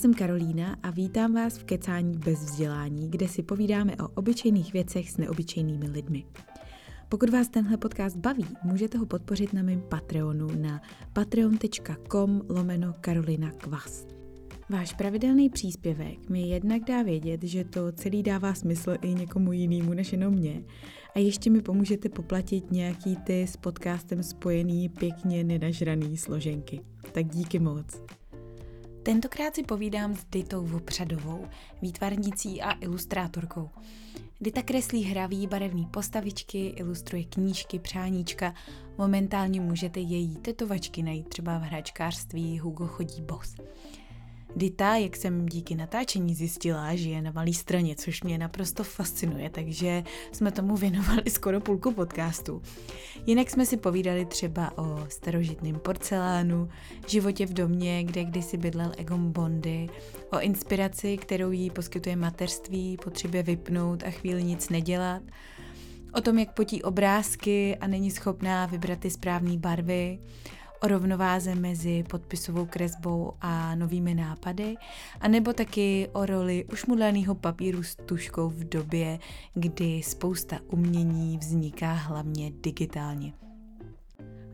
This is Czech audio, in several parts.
jsem Karolína a vítám vás v Kecání bez vzdělání, kde si povídáme o obyčejných věcech s neobyčejnými lidmi. Pokud vás tenhle podcast baví, můžete ho podpořit na mém Patreonu na patreon.com lomeno Karolina Kvas. Váš pravidelný příspěvek mi jednak dá vědět, že to celý dává smysl i někomu jinému než jenom mě a ještě mi pomůžete poplatit nějaký ty s podcastem spojený pěkně nenažraný složenky. Tak díky moc. Tentokrát si povídám s Ditou Vopřadovou, výtvarnicí a ilustrátorkou. Dita kreslí hravý barevný postavičky, ilustruje knížky, přáníčka. Momentálně můžete její tetovačky najít třeba v hračkářství Hugo chodí bos. Dita, jak jsem díky natáčení zjistila, žije na malé straně, což mě naprosto fascinuje, takže jsme tomu věnovali skoro půlku podcastu. Jinak jsme si povídali třeba o starožitném porcelánu, životě v domě, kde kdysi bydlel Egon Bondy, o inspiraci, kterou jí poskytuje mateřství, potřebě vypnout a chvíli nic nedělat, o tom, jak potí obrázky a není schopná vybrat ty správné barvy, o rovnováze mezi podpisovou kresbou a novými nápady, anebo taky o roli ušmudlaného papíru s tuškou v době, kdy spousta umění vzniká hlavně digitálně.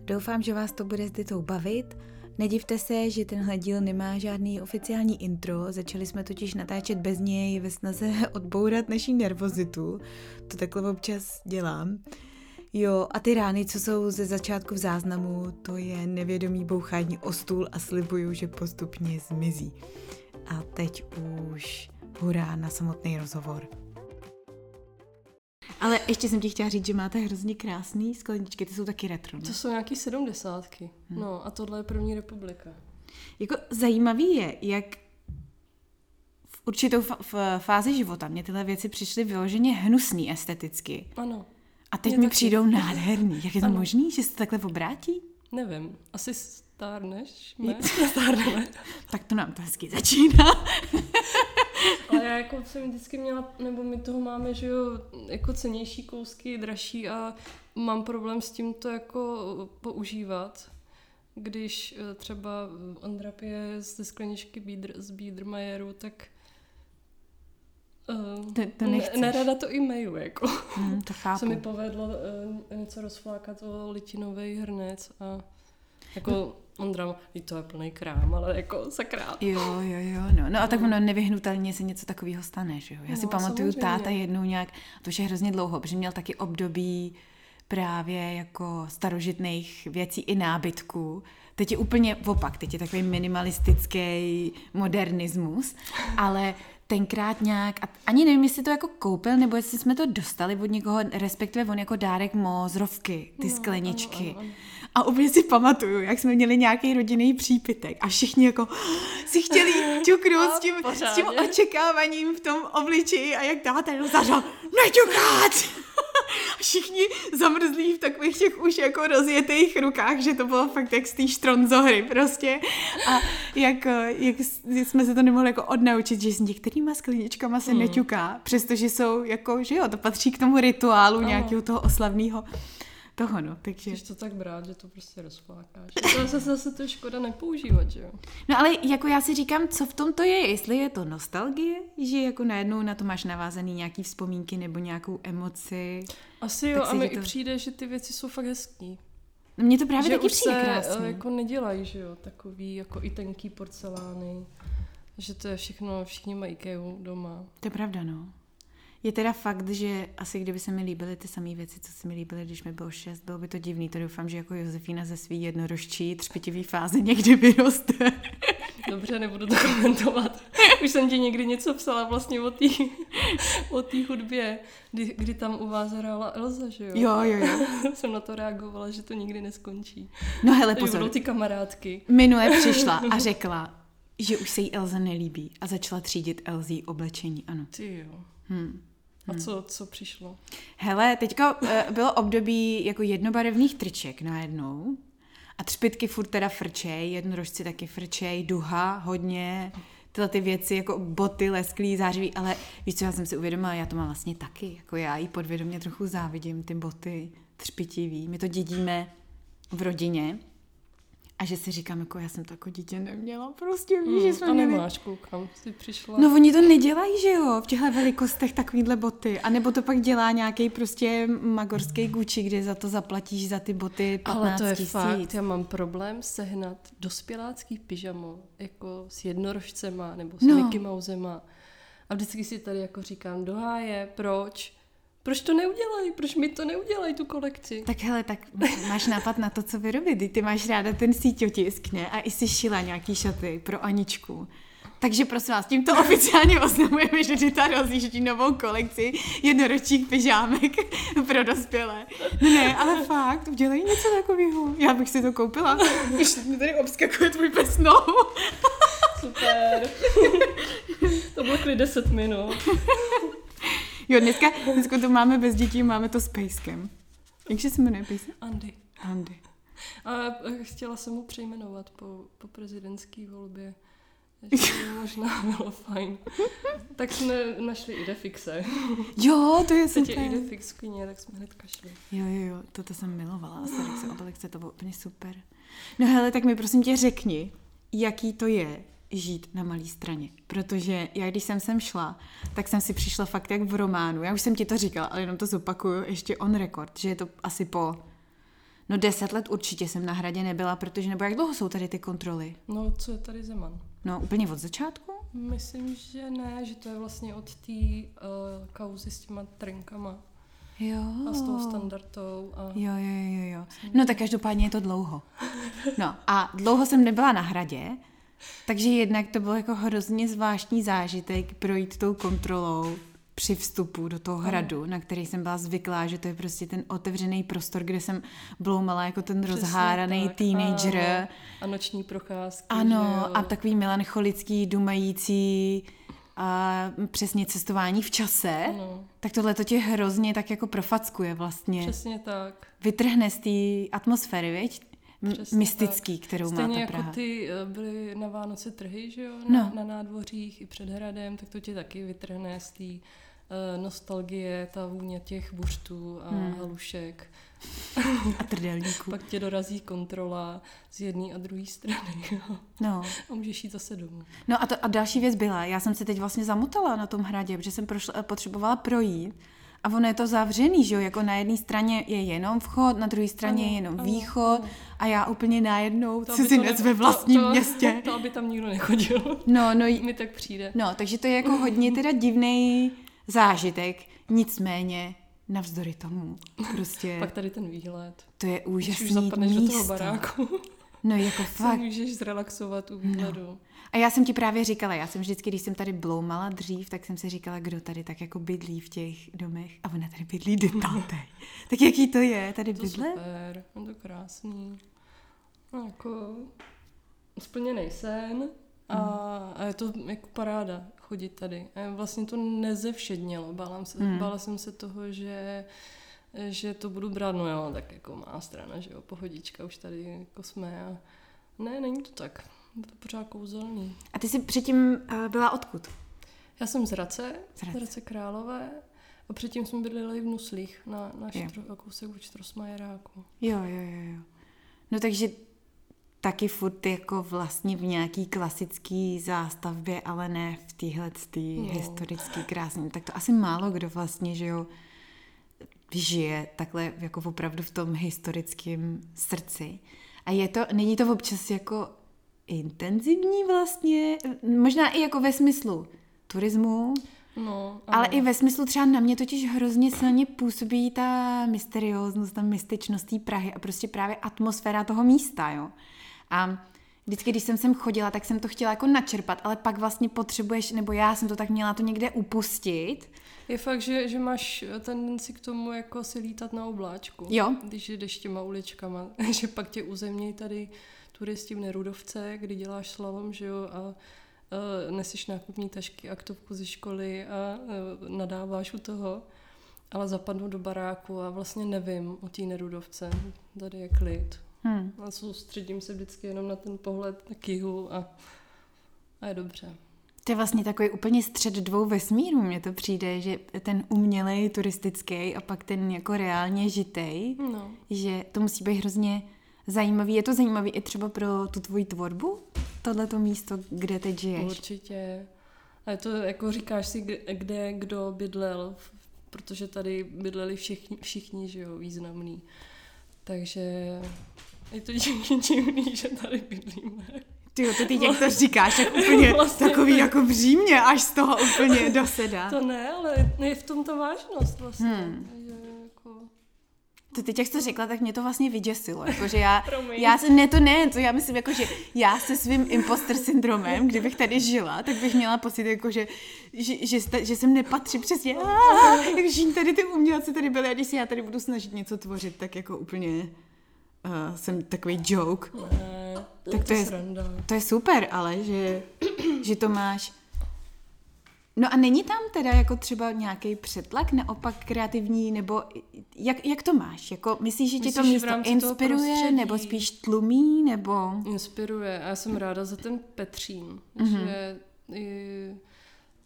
Doufám, že vás to bude s Ditou bavit. Nedivte se, že tenhle díl nemá žádný oficiální intro, začali jsme totiž natáčet bez něj ve snaze odbourat naší nervozitu. To takhle občas dělám. Jo, a ty rány, co jsou ze začátku v záznamu, to je nevědomý bouchání o stůl a slibuju, že postupně zmizí. A teď už hurá na samotný rozhovor. Ale ještě jsem ti chtěla říct, že máte hrozně krásný skleničky, ty jsou taky retro, ne? To jsou nějaký sedmdesátky. Hmm. No a tohle je první republika. Jako zajímavý je, jak v určitou v fázi života mě tyhle věci přišly vyloženě hnusný esteticky. Ano. A teď mi přijdou nádherný. Jak je to možný, že se takhle obrátí? Nevím. Asi stárneš, ne? Stárneme. tak to nám to hezky začíná. Ale já jako jsem vždycky měla, nebo my toho máme, že jo, jako cenější kousky, dražší a mám problém s tím to jako používat. Když eh, třeba Ondra pije ze skleničky Biedr, z Biedermajeru, tak Uh, to, to ne, nerada to e-mailu, jako. Mm, to chápu. Se mi povedlo uh, něco rozflákat o litinový hrnec a jako no. Ondra, i to je plný krám, ale jako sakra. Jo, jo, jo, no. No a tak ono nevyhnutelně se něco takového stane, že jo. Já no, si pamatuju samozřejmě. táta jednou nějak, to už je hrozně dlouho, protože měl taky období právě jako starožitných věcí i nábytků. Teď je úplně opak, teď je takový minimalistický modernismus, ale tenkrát nějak, a ani nevím, jestli to jako koupil, nebo jestli jsme to dostali od někoho, respektive on jako dárek mozrovky, ty no, skleničky. Ano, ano. A úplně si pamatuju, jak jsme měli nějaký rodinný přípitek a všichni jako si chtěli ťuknout s tím, s tím očekáváním v tom obličeji a jak táta zařal, neťukat! A všichni zamrzlí v takových těch už jako rozjetých rukách, že to bylo fakt jak z té štronzohry prostě. A jak, jak jsme se to nemohli jako odnaučit, že s některýma skleničkama se hmm. neťuká, přestože jsou jako, že jo, to patří k tomu rituálu ano. nějakého toho oslavného toho, no, takže... Chceš to tak brát, že to prostě rozflákáš. To se zase to škoda nepoužívat, že jo? No ale jako já si říkám, co v tom to je, jestli je to nostalgie, že jako najednou na to máš navázaný nějaký vzpomínky nebo nějakou emoci. Asi jo, a mi to... i přijde, že ty věci jsou fakt hezký. No mně to právě že taky přijde krásný. Se, jako nedělají, že jo, takový jako i tenký porcelány. Že to je všechno, všichni mají Ikeu doma. To je pravda, no. Je teda fakt, že asi kdyby se mi líbily ty samé věci, co se mi líbily, když mi bylo šest, bylo by to divný. To doufám, že jako Josefína ze svý jednorožčí třpitivý fáze někdy vyroste. Dobře, nebudu to komentovat. Už jsem ti někdy něco psala vlastně o té o tý hudbě, kdy, kdy tam u vás hrála Elza, že jo? Jo, jo, jo. jsem na to reagovala, že to nikdy neskončí. No hele, pozor. Budou ty kamarádky. Minule přišla a řekla, že už se jí Elza nelíbí a začala třídit Elzí oblečení, ano. Ty jo. Hmm. A hmm. co, co přišlo? Hele, teďka uh, bylo období jako jednobarevných triček najednou. A třpitky furt teda frčej, jednorožci taky frčej, duha hodně, tyhle ty věci jako boty, lesklý, zářivý, ale víš co, já jsem si uvědomila, já to mám vlastně taky, jako já jí podvědomě trochu závidím, ty boty třpitivý, my to dědíme v rodině A že si říkám, jako já jsem to jako dítě neměla, prostě víš, že Mm, jsme a měli... nemáš, koukám, jsi přišla. No oni to nedělají, že jo, v těchto velikostech takovýhle boty. A nebo to pak dělá nějaký prostě magorský Gucci, kde za to zaplatíš za ty boty 15 Ale to je tisíc. fakt, já mám problém sehnat dospělácký pyžamo, jako s jednorožcema nebo s No. no. Mickey Mousema. A vždycky si tady jako říkám, do háje, proč? Proč to neudělají? Proč mi to neudělají, tu kolekci? Tak hele, tak máš nápad na to, co vyrobit. Ty- máš ráda ten síťotisk, ne? A i si šila nějaký šaty pro Aničku. Takže prosím vás, tímto oficiálně oznamujeme, že Rita rozjíždí novou kolekci jednoročních pyžámek pro dospělé. No ne, ale fakt, udělej něco takového. Já bych si to koupila. Když mi tady obskakuje tvůj pes nohu. Super. to bylo klid 10 minut. Jo, dneska, dneska to máme bez dětí, máme to s pejskem. Jak se jmenuje pejsek? Andy. Andy. A chtěla jsem ho přejmenovat po, po prezidentské volbě. By možná bylo fajn. Tak jsme našli Idefixe. Jo, to je Teď super. je Idefix kyně, tak jsme hned šli. Jo, jo, jo, toto jsem milovala. A Selekce od Alekce, to bylo úplně super. No hele, tak mi prosím tě řekni, jaký to je žít na malé straně. Protože já, když jsem sem šla, tak jsem si přišla fakt jak v románu. Já už jsem ti to říkala, ale jenom to zopakuju ještě on record, že je to asi po No deset let určitě jsem na hradě nebyla, protože nebo jak dlouho jsou tady ty kontroly? No, co je tady Zeman? No úplně od začátku? Myslím, že ne, že to je vlastně od té uh, kauzy s těma trenkama Jo. a s tou standardou. A... Jo, jo, jo, jo. No tak každopádně je to dlouho. No a dlouho jsem nebyla na hradě, takže jednak to byl jako hrozně zvláštní zážitek projít tou kontrolou při vstupu do toho hradu, na který jsem byla zvyklá, že to je prostě ten otevřený prostor, kde jsem bloumala jako ten Přesně rozháraný tak, teenager. ano. A noční procházky. Ano, a takový melancholický, dumající a přesně cestování v čase. Ano, Tak tohle to tě hrozně tak jako profackuje vlastně. přesně tak. Vytrhne z té atmosféry, viď? Přesně mystický, kterou má Stejně ta jako Praha. ty eh, byly na Vánoce trhy, že jo, No. na, na nádvořích i před hradem, tak to tě taky vytrhne z té uh, nostalgie, ta vůně těch buřtů a Hmm. halušek. A trdelníků. Pak tě dorazí kontrola z jedné a druhé strany jo. No. a můžeš jít zase domů. no a, to, a další věc byla, já jsem se teď vlastně zamotala na tom hradě, protože jsem prošla, potřebovala projít a ono je to zavřený, že jo, jako na jedné straně je jenom vchod, na druhé straně Ano, je jenom ano, východ ano. a já úplně najednou To, cizinec ne- ve vlastním to, to, městě. To, aby tam nikdo nechodil. No, no, Mi tak přijde. no, takže to je jako hodně teda divný zážitek, nicméně navzdory tomu, prostě Pak tady ten výhled. to je Když už úžasný zapadneš do toho baráku, No jako se fakt. můžeš zrelaxovat u výhledu. A já jsem ti právě říkala, já jsem vždycky, když jsem tady bloumala dřív, tak jsem si říkala, kdo tady tak jako bydlí v těch domech. A ona tady bydlí detáte. tak jaký to je, tady To bydlet? super, je to krásný. No, jako splněný sen a, a je to jako paráda chodit tady. A vlastně to nezevšednělo. Bála, se, Hmm. bála jsem se toho, že že to budu brát, no jo, tak jako má strana, že jo, pohodička, už tady jako jsme a ne, není to tak. Je to pořád kouzelný. A ty jsi předtím uh, byla odkud? Já jsem z Hradce, Z z Hradce. Hradce Králové a předtím jsme bydleli v Nuslích na, na štro, kousek od Štrosmajeráku. Jo, jo, jo, jo. No takže taky furt jako vlastně v nějaký klasický zástavbě, ale ne v téhle No. historický krásný. Tak to asi málo kdo vlastně, že jo, žije takhle jako opravdu v tom historickém srdci. A je to, není to občas jako intenzivní vlastně, možná i jako ve smyslu turismu, No, ale i ve smyslu třeba na mě totiž hrozně silně působí ta mysterióznost, ta mystičnost té Prahy a prostě právě atmosféra toho místa, jo. A vždycky, když jsem sem chodila, tak jsem to chtěla jako načerpat, ale pak vlastně potřebuješ, nebo já jsem to tak měla to někde upustit. Je fakt, že, že máš tendenci k tomu jako si lítat na obláčku. Jo. Když jdeš těma uličkama, že pak tě uzemnějí tady turisti v Nerudovce, kdy děláš slalom, že jo, a uh, neseš nákupní tašky, aktovku ze školy a uh, nadáváš u toho, ale zapadnu do baráku a vlastně nevím o té Nerudovce. Tady je klid. Hmm. A soustředím se vždycky jenom na ten pohled k jihu a, a je dobře. To je vlastně takový úplně střed dvou vesmírů, mně to přijde, že ten umělej turistický a pak ten jako reálně žitej, No. že to musí být hrozně zajímavý. Je to zajímavý i třeba pro tu tvoji tvorbu? Tohleto místo, kde teď žiješ? Určitě. A je to, jako říkáš si, kde, kde kdo bydlel, protože tady bydleli všichni, všichni že jo, významný. Takže je to divný, že tady bydlíme. Ty jo, to ty jak to říkáš, tak úplně vlastně takový jako v Římě, až z toho úplně dosedá. To ne, ale je v tom ta vážnost vlastně. Hmm. Takže jako... To teď, jak jsi to řekla, tak mě to vlastně vyděsilo. Jakože já, já se, ne, to ne, to já myslím, jako, že já se svým imposter syndromem, kdybych tady žila, tak bych měla pocit, jako, že, že, že, že jsem nepatří přesně, jak žijí tady ty umělci tady byly a když si já tady budu snažit něco tvořit, tak jako úplně uh, jsem takový joke. Ne, tak to, to, je, to je super, ale že, že to máš No a není tam teda jako třeba nějaký přetlak, naopak kreativní, nebo jak, jak to máš? Jako, myslíš, že tě to místo inspiruje, nebo spíš tlumí, nebo... Inspiruje a já jsem ráda za ten Petřín, mm-hmm. že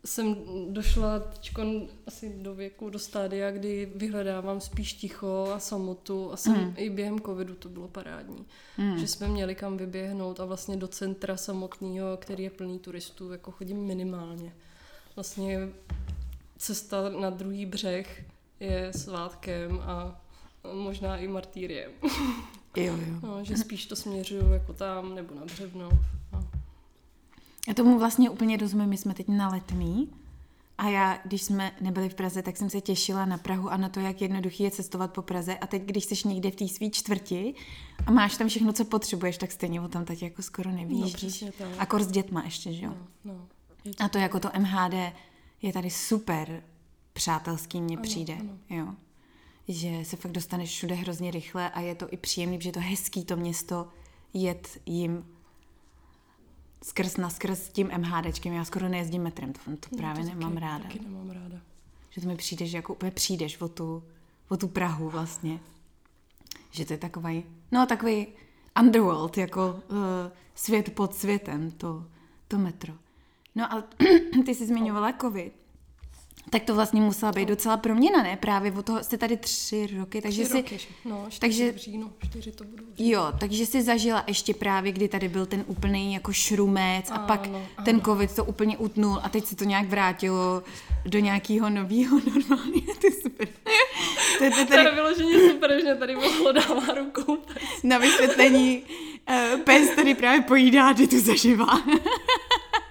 jsem došla teď asi do věku, do stádia, kdy vyhledávám spíš ticho a samotu a jsem mm. i během covidu to bylo parádní. Mm. Že jsme měli kam vyběhnout a vlastně do centra samotného, který je plný turistů, jako chodím minimálně vlastně cesta na druhý břeh je svátkem a možná i martýriem. Jo, jo. No, že spíš to směřuju jako tam nebo na Břevnov. Já tomu vlastně úplně rozumím, my jsme teď na letný a já, když jsme nebyli v Praze, tak jsem se těšila na Prahu a na to, jak jednoduchý je cestovat po Praze. A teď, když jsi někde v té své čtvrti a máš tam všechno, co potřebuješ, tak stejně o tam teď jako skoro nevíš. No, A kor s dětma ještě, že jo? No, no. A to jako to MHD je tady super přátelský, mně přijde. Ano. Jo. Že se fakt dostaneš všude hrozně rychle a je to i příjemný, že je to hezký to město jet jim skrz na skrz tím MHDčkem. Já skoro nejezdím metrem, to, to no, právě to nemám taky, ráda. Taky nemám ráda. Že to mi přijde, že jako úplně přijdeš o tu, o tu Prahu vlastně. Že to je takový, no takový underworld, jako uh, svět pod světem, to, to metro. No a ty jsi zmiňovala covid. Tak to vlastně musela být docela proměna, ne? Právě od toho jste tady tři roky, takže tři si... Roky, no, takže, v říjnu, čtyři to budou. Jo, takže si zažila ještě právě, kdy tady byl ten úplný jako šrumec a ano, pak ano. ten covid to úplně utnul a teď se to nějak vrátilo do nějakého nového normálního. To je super. To je, to tady... to vyloženě super, že tady mohlo dává rukou. Na vysvětlení, uh, pes tady právě pojídá, ty tu zažívá.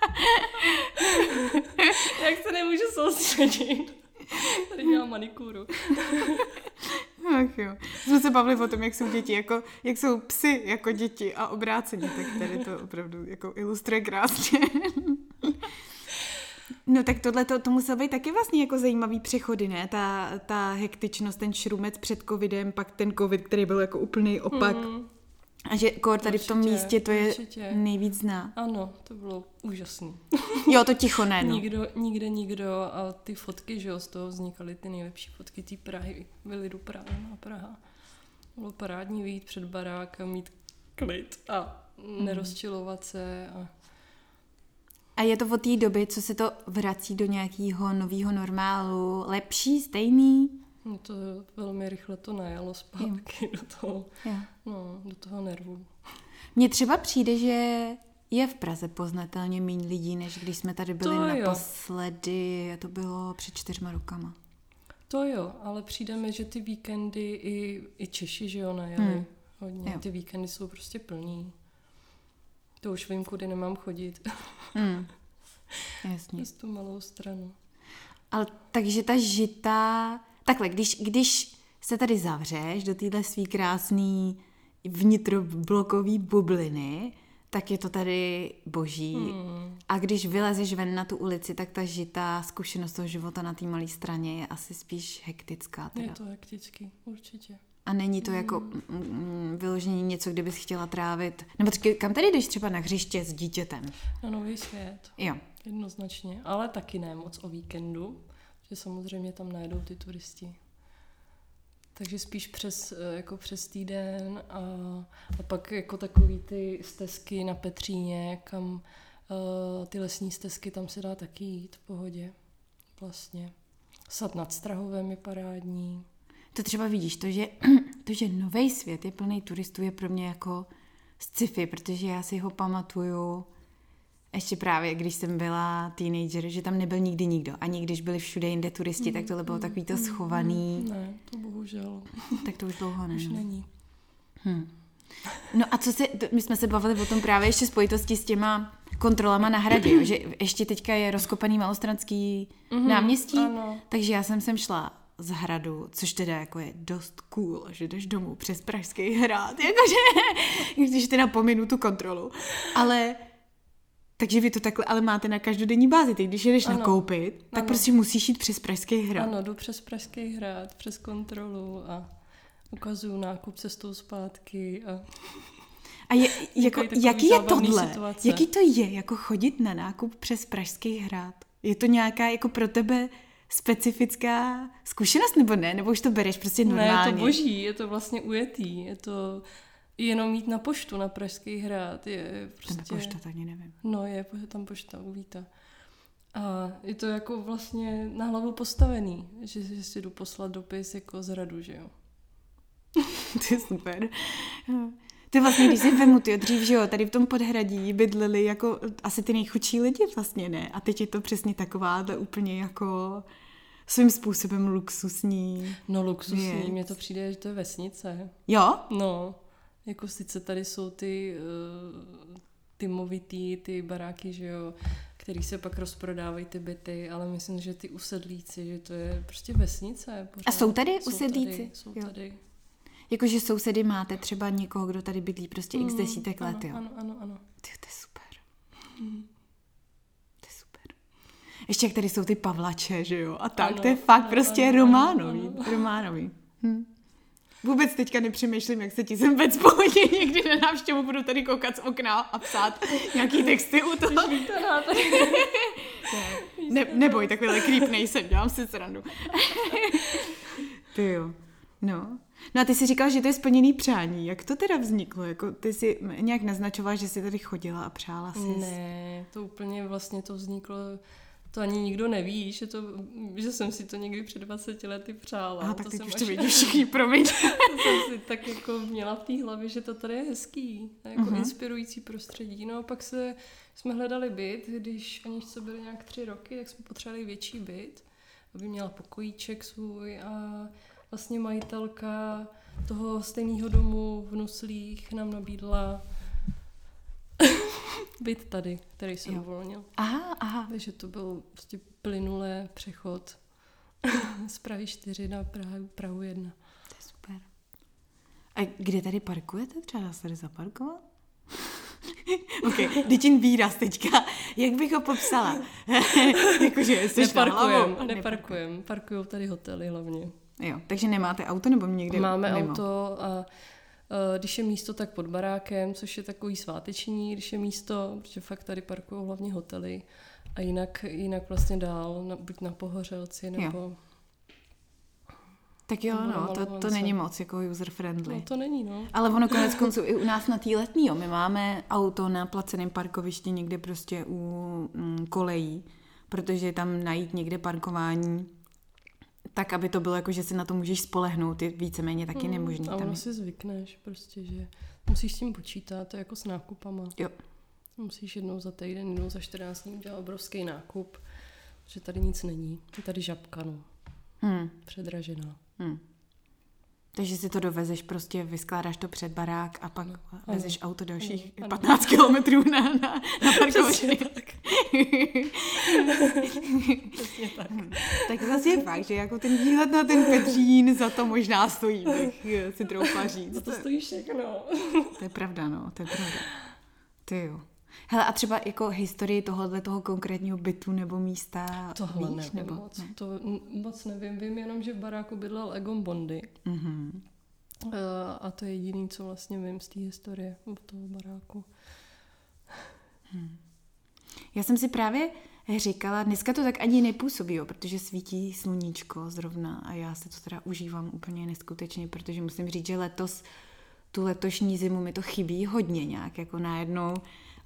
Jak se nemůžu soustředit. Tady dělám manikuru. Ach jo. Jsme se bavili o tom, jak jsou děti, jako, jak jsou psy jako děti a obráceně, tak tady to opravdu jako ilustruje krásně. No tak tohle to, to musel být taky vlastně jako zajímavý přechody, ne? Ta, ta hektičnost, ten šrumec před covidem, pak ten covid, který byl jako úplný opak. Mm. A že kor tady určitě, v tom místě to je určitě. nejvíc zná. Ano, to bylo úžasný. jo, to ticho ne, no. Nikdo, nikde nikdo a ty fotky, že jo, z toho vznikaly ty nejlepší fotky té Prahy, do Praha a Praha. Bylo parádní vyjít před barák a mít klid a mm. nerozčilovat se a a je to od té doby, co se to vrací do nějakého nového normálu, lepší, stejný? No to velmi rychle to najalo zpátky jo. do toho, jo. no, do toho nervu. Mně třeba přijde, že je v Praze poznatelně méně lidí, než když jsme tady byli to naposledy, to bylo před čtyřma rokama. To jo, ale přijde mi, že ty víkendy i, i Češi, že jo, najeli hmm. hodně. Jo. Ty víkendy jsou prostě plní. To už vím, kudy nemám chodit. Hmm. Jasně. Z tu malou stranu. Ale takže ta žita takhle, když, když se tady zavřeš do téhle svý krásný vnitroblokový bubliny, tak je to tady boží. Hmm. A když vylezeš ven na tu ulici, tak ta žitá zkušenost toho života na té malé straně je asi spíš hektická. Teda. Je to hektický, určitě. A není to jako hmm. jako mm, vyložení něco, kde bys chtěla trávit. Nebo kam tady jdeš třeba na hřiště s dítětem? Na nový svět. Jo. Jednoznačně. Ale taky ne moc o víkendu že samozřejmě tam najdou ty turisti. Takže spíš přes, eh, jako přes týden a, a pak jako takový ty stezky na Petříně, kam uh, ty lesní stezky, tam se dá taky jít v pohodě. Vlastně. Sad nad Strahovem je parádní. To třeba vidíš, to, že protože Nový svět je plný turistů, je pro mě jako sci-fi, protože já si ho pamatuju ještě právě, když jsem byla teenager, že tam nebyl nikdy nikdo. Ani když byli všude jinde turisti, mm, tak tohle bylo mm, takový to schovaný. Mm, ne, to bohužel. Tak to už dlouho ne. Už není. Hm. No a co se, my jsme se bavili o tom právě ještě spojitosti s těma kontrolama na hradě, jo, že ještě teďka je rozkopaný malostranský mm-hmm, náměstí, ano. takže já jsem sem šla z hradu, což teda jako je dost cool, že jdeš domů přes Pražský hrad, jakože, když teda pominu tu kontrolu, ale takže vy to takhle ale máte na každodenní bázi. Ty, když jdeš ano, nakoupit, tak ano. prostě musíš jít přes Pražský hrad. Ano, jdu přes Pražský hrad, přes kontrolu a ukazuju nákup cestou zpátky. A, a je, jako, jaký je tohle? Situace. Jaký to je, jako chodit na nákup přes Pražský hrad? Je to nějaká jako pro tebe specifická zkušenost nebo ne? Nebo už to bereš prostě normálně? Ne, je to boží, je to vlastně ujetý. Je to jenom mít na poštu na Pražský hrad. Je prostě... Tam pošta, tak nevím. No, je tam pošta u Víta. A je to jako vlastně na hlavu postavený, že, že si jdu poslat dopis jako z radu, že jo. to je super. Ty vlastně, když si vemu, ty dřív, že jo, tady v tom podhradí bydleli jako asi ty nejchudší lidi vlastně, ne? A teď je to přesně taková, to úplně jako svým způsobem luxusní. No luxusní, mně to přijde, že to je vesnice. Jo? No, jako sice tady jsou ty, uh, ty movitý, ty baráky, že jo, který se pak rozprodávají ty byty, ale myslím, že ty usedlíci, že to je prostě vesnice. Pořád. A jsou tady jsou usedlíci? Tady, jsou jo. tady. Jakože sousedy máte třeba někoho, kdo tady bydlí prostě x mm, desítek ano, let, jo? Ano, ano, ano. Ty, to je super. Mm. To je super. Ještě jak tady jsou ty pavlače, že jo? A tak, ano, to je fakt ano, prostě ano, románový. Ano, ano. Románový. Hm. Vůbec teďka nepřemýšlím, jak se ti sem vůbec pohodí. Někdy na návštěvu budu tady koukat z okna a psát nějaký texty u toho. ne, neboj, takovýhle creep nejsem, dělám si srandu. Ty jo. No. No a ty si říkala, že to je splněný přání. Jak to teda vzniklo? Jako ty si nějak naznačovala, že jsi tady chodila a přála si? Ne, to úplně vlastně to vzniklo to ani nikdo neví, že, to, že jsem si to někdy před 20 lety přála. A tak to teď už to vidí všichni, promiň. to jsem si tak jako měla v té hlavě, že to tady je hezký, jako uh-huh. inspirující prostředí. No a pak se, jsme hledali byt, když ani co byly nějak tři roky, tak jsme potřebovali větší byt, aby měla pokojíček svůj a vlastně majitelka toho stejného domu v Nuslích nám nabídla byt tady, který jsem jo. uvolnil. Aha, aha. Takže to byl prostě plynulé přechod z Prahy 4 na Prahu, Prahu 1. To je super. A kde tady parkujete? Třeba se tady zaparkovat? ok, dětin výraz teďka. Jak bych ho popsala? Jakože jsi Neparkujem, neparkujem. Parkují tady hotely hlavně. Jo, takže nemáte auto nebo někde Máme mimo? auto a když je místo, tak pod barákem, což je takový sváteční, když je místo, protože fakt tady parkují hlavně hotely a jinak, jinak vlastně dál, na, buď na Pohořelci nebo... Jo. Tak jo, no, to, to není moc jako user-friendly. No to není, no. Ale ono konec konců i u nás na té letní, jo. My máme auto na placeném parkovišti někde prostě u mm, kolejí, protože tam najít někde parkování tak, aby to bylo jako, že si na to můžeš spolehnout, je víceméně taky mm, nemožný. A ono si zvykneš prostě, že musíš s tím počítat, to je jako s nákupama. Jo. Musíš jednou za týden, jednou za 14 dní udělat obrovský nákup, že tady nic není. Je tady žabka, no. Hmm. Předražená. Hmm. Takže si to dovezeš, prostě vyskládáš to před barák a pak ano. vezeš auto dalších ano. 15 kilometrů na, na, na parkoviště. tak. tak. tak zase je fakt, že jako ten výhled na ten Petřín za to možná stojí, bych si troufla říct. Za to stojí všechno. to je pravda, no, to je pravda. Ty jo. Hele, a třeba jako historii tohohle toho konkrétního bytu nebo místa Tohle víš, nebo moc. Ne? To moc nevím. Vím jenom, že v baráku bydlel Egon Bondy. Mm-hmm. Uh, a to je jediný, co vlastně vím z té historie od toho baráku. Hmm. Já jsem si právě říkala, dneska to tak ani nepůsobí, jo, protože svítí sluníčko zrovna a já se to teda užívám úplně neskutečně, protože musím říct, že letos tu letošní zimu mi to chybí hodně nějak, jako najednou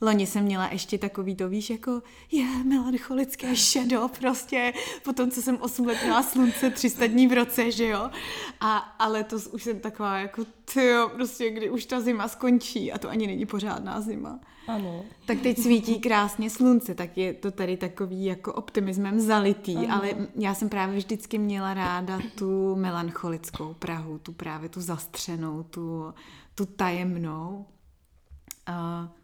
Loni jsem měla ještě takový to, víš, jako je melancholické šedo prostě, po tom, co jsem 8 let měla slunce 300 dní v roce, že jo. A, a letos už jsem taková jako, tyjo, prostě kdy už ta zima skončí a to ani není pořádná zima. Ano. Tak teď svítí krásně slunce, tak je to tady takový jako optimismem zalitý, ano. ale já jsem právě vždycky měla ráda tu melancholickou Prahu, tu právě tu zastřenou, tu, tu tajemnou. Uh,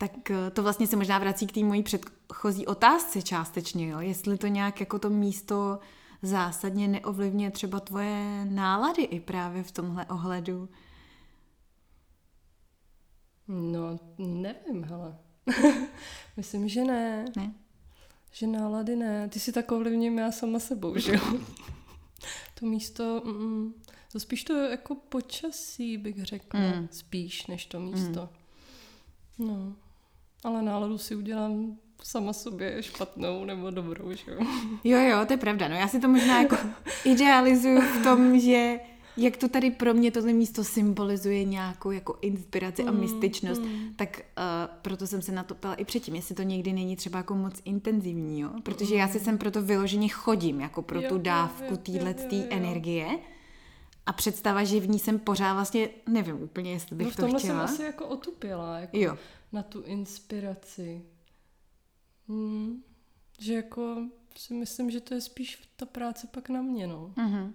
tak eh, to vlastně se možná vrací k té mojí předchozí otázce částečně, jo? jestli to nějak jako to místo zásadně neovlivňuje třeba tvoje nálady i právě v tomhle ohledu. No, nevím, hele. Myslím, že ne. Ne? Že nálady ne. Ty si tak ovlivním já sama sebou, že jo? to místo, mm, to spíš to jako počasí, bych řekla. Mm. Spíš, než to místo. Mm. No. Ale náladu si udělám sama sobě špatnou nebo dobrou, že jo? Jo, jo, to je pravda. No já si to možná jako idealizuju v tom, že jak to tady pro mě tohle místo symbolizuje nějakou jako inspiraci a mm, mystičnost, mm. tak uh, proto jsem se na to ptala i předtím, jestli to někdy není třeba jako moc intenzivní, jo? Protože mm. já si sem proto vyloženě chodím, jako pro jo, tu dávku téhle energie. A představa, že v ní jsem pořád vlastně, nevím úplně, jestli bych no, to chtěla. jsem asi jako otupila. Jako... Jo na tu inspiraci. Hmm. Že jako si myslím, že to je spíš ta práce pak na mě, no. Mm-hmm.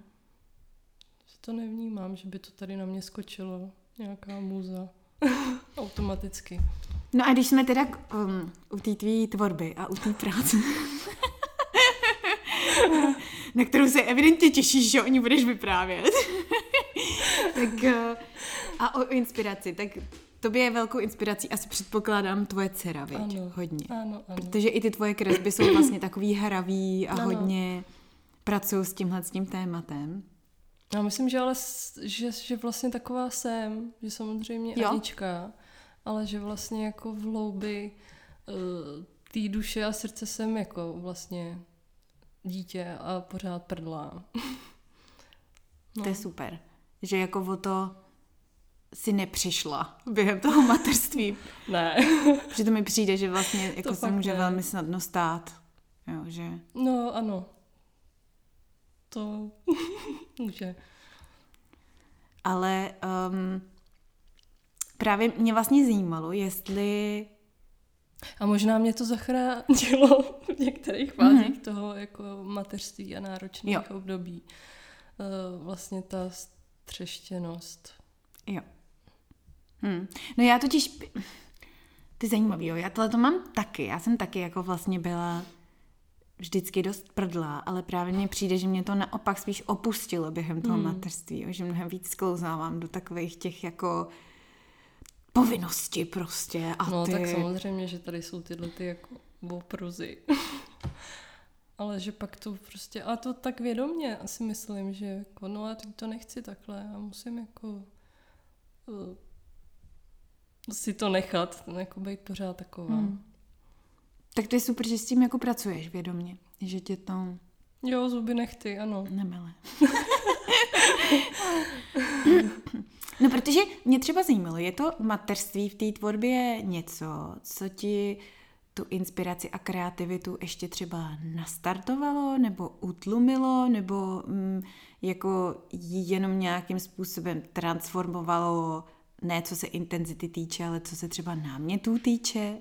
Že to nevnímám, že by to tady na mě skočilo nějaká muza. Automaticky. No a když jsme teda um, u té tvý tvorby a u té práce, na kterou se evidentně těšíš, že o ní budeš vyprávět, tak uh, a o inspiraci, tak Tobě je velkou inspirací, asi předpokládám, tvoje dcera, viď? Ano, hodně. Ano, ano. Protože i ty tvoje kresby jsou vlastně takový hravý a ano. hodně pracují s tímhle s tím tématem. Já myslím, že ale že, že vlastně taková jsem, že samozřejmě jo? Anička, ale že vlastně jako v hloubi uh, té duše a srdce jsem jako vlastně dítě a pořád prdlá. no. To je super. Že jako o to si nepřišla během toho materství. ne. že to mi přijde, že vlastně jako se může ne. velmi snadno stát. Jo, že... No, ano. To může. Ale um, právě mě vlastně zajímalo, jestli... A možná mě to zachránilo v některých fázích mm-hmm. toho jako mateřství a náročných jo. období. Uh, vlastně ta střeštěnost. Jo. Hmm. No já totiž, ty zajímavý, jo, já tohle to mám taky, já jsem taky jako vlastně byla vždycky dost prdla, ale právě mně přijde, že mě to naopak spíš opustilo během toho hmm. materství, jo, že mnohem víc sklouzávám do takových těch jako povinnosti prostě. A no ty... tak samozřejmě, že tady jsou tyhle ty jako opruzy. ale že pak to prostě, a to tak vědomně asi myslím, že jako, no já teď to nechci takhle, já musím jako uh, si to nechat, jako být pořád taková. Hmm. Tak to je super, že s tím jako pracuješ vědomě, že tě to... Jo, zuby nechty, ano. Nemele. no, protože mě třeba zajímalo, je to mateřství v té tvorbě něco, co ti tu inspiraci a kreativitu ještě třeba nastartovalo, nebo utlumilo, nebo mm, jako jenom nějakým způsobem transformovalo ne co se intenzity týče, ale co se třeba námětů týče?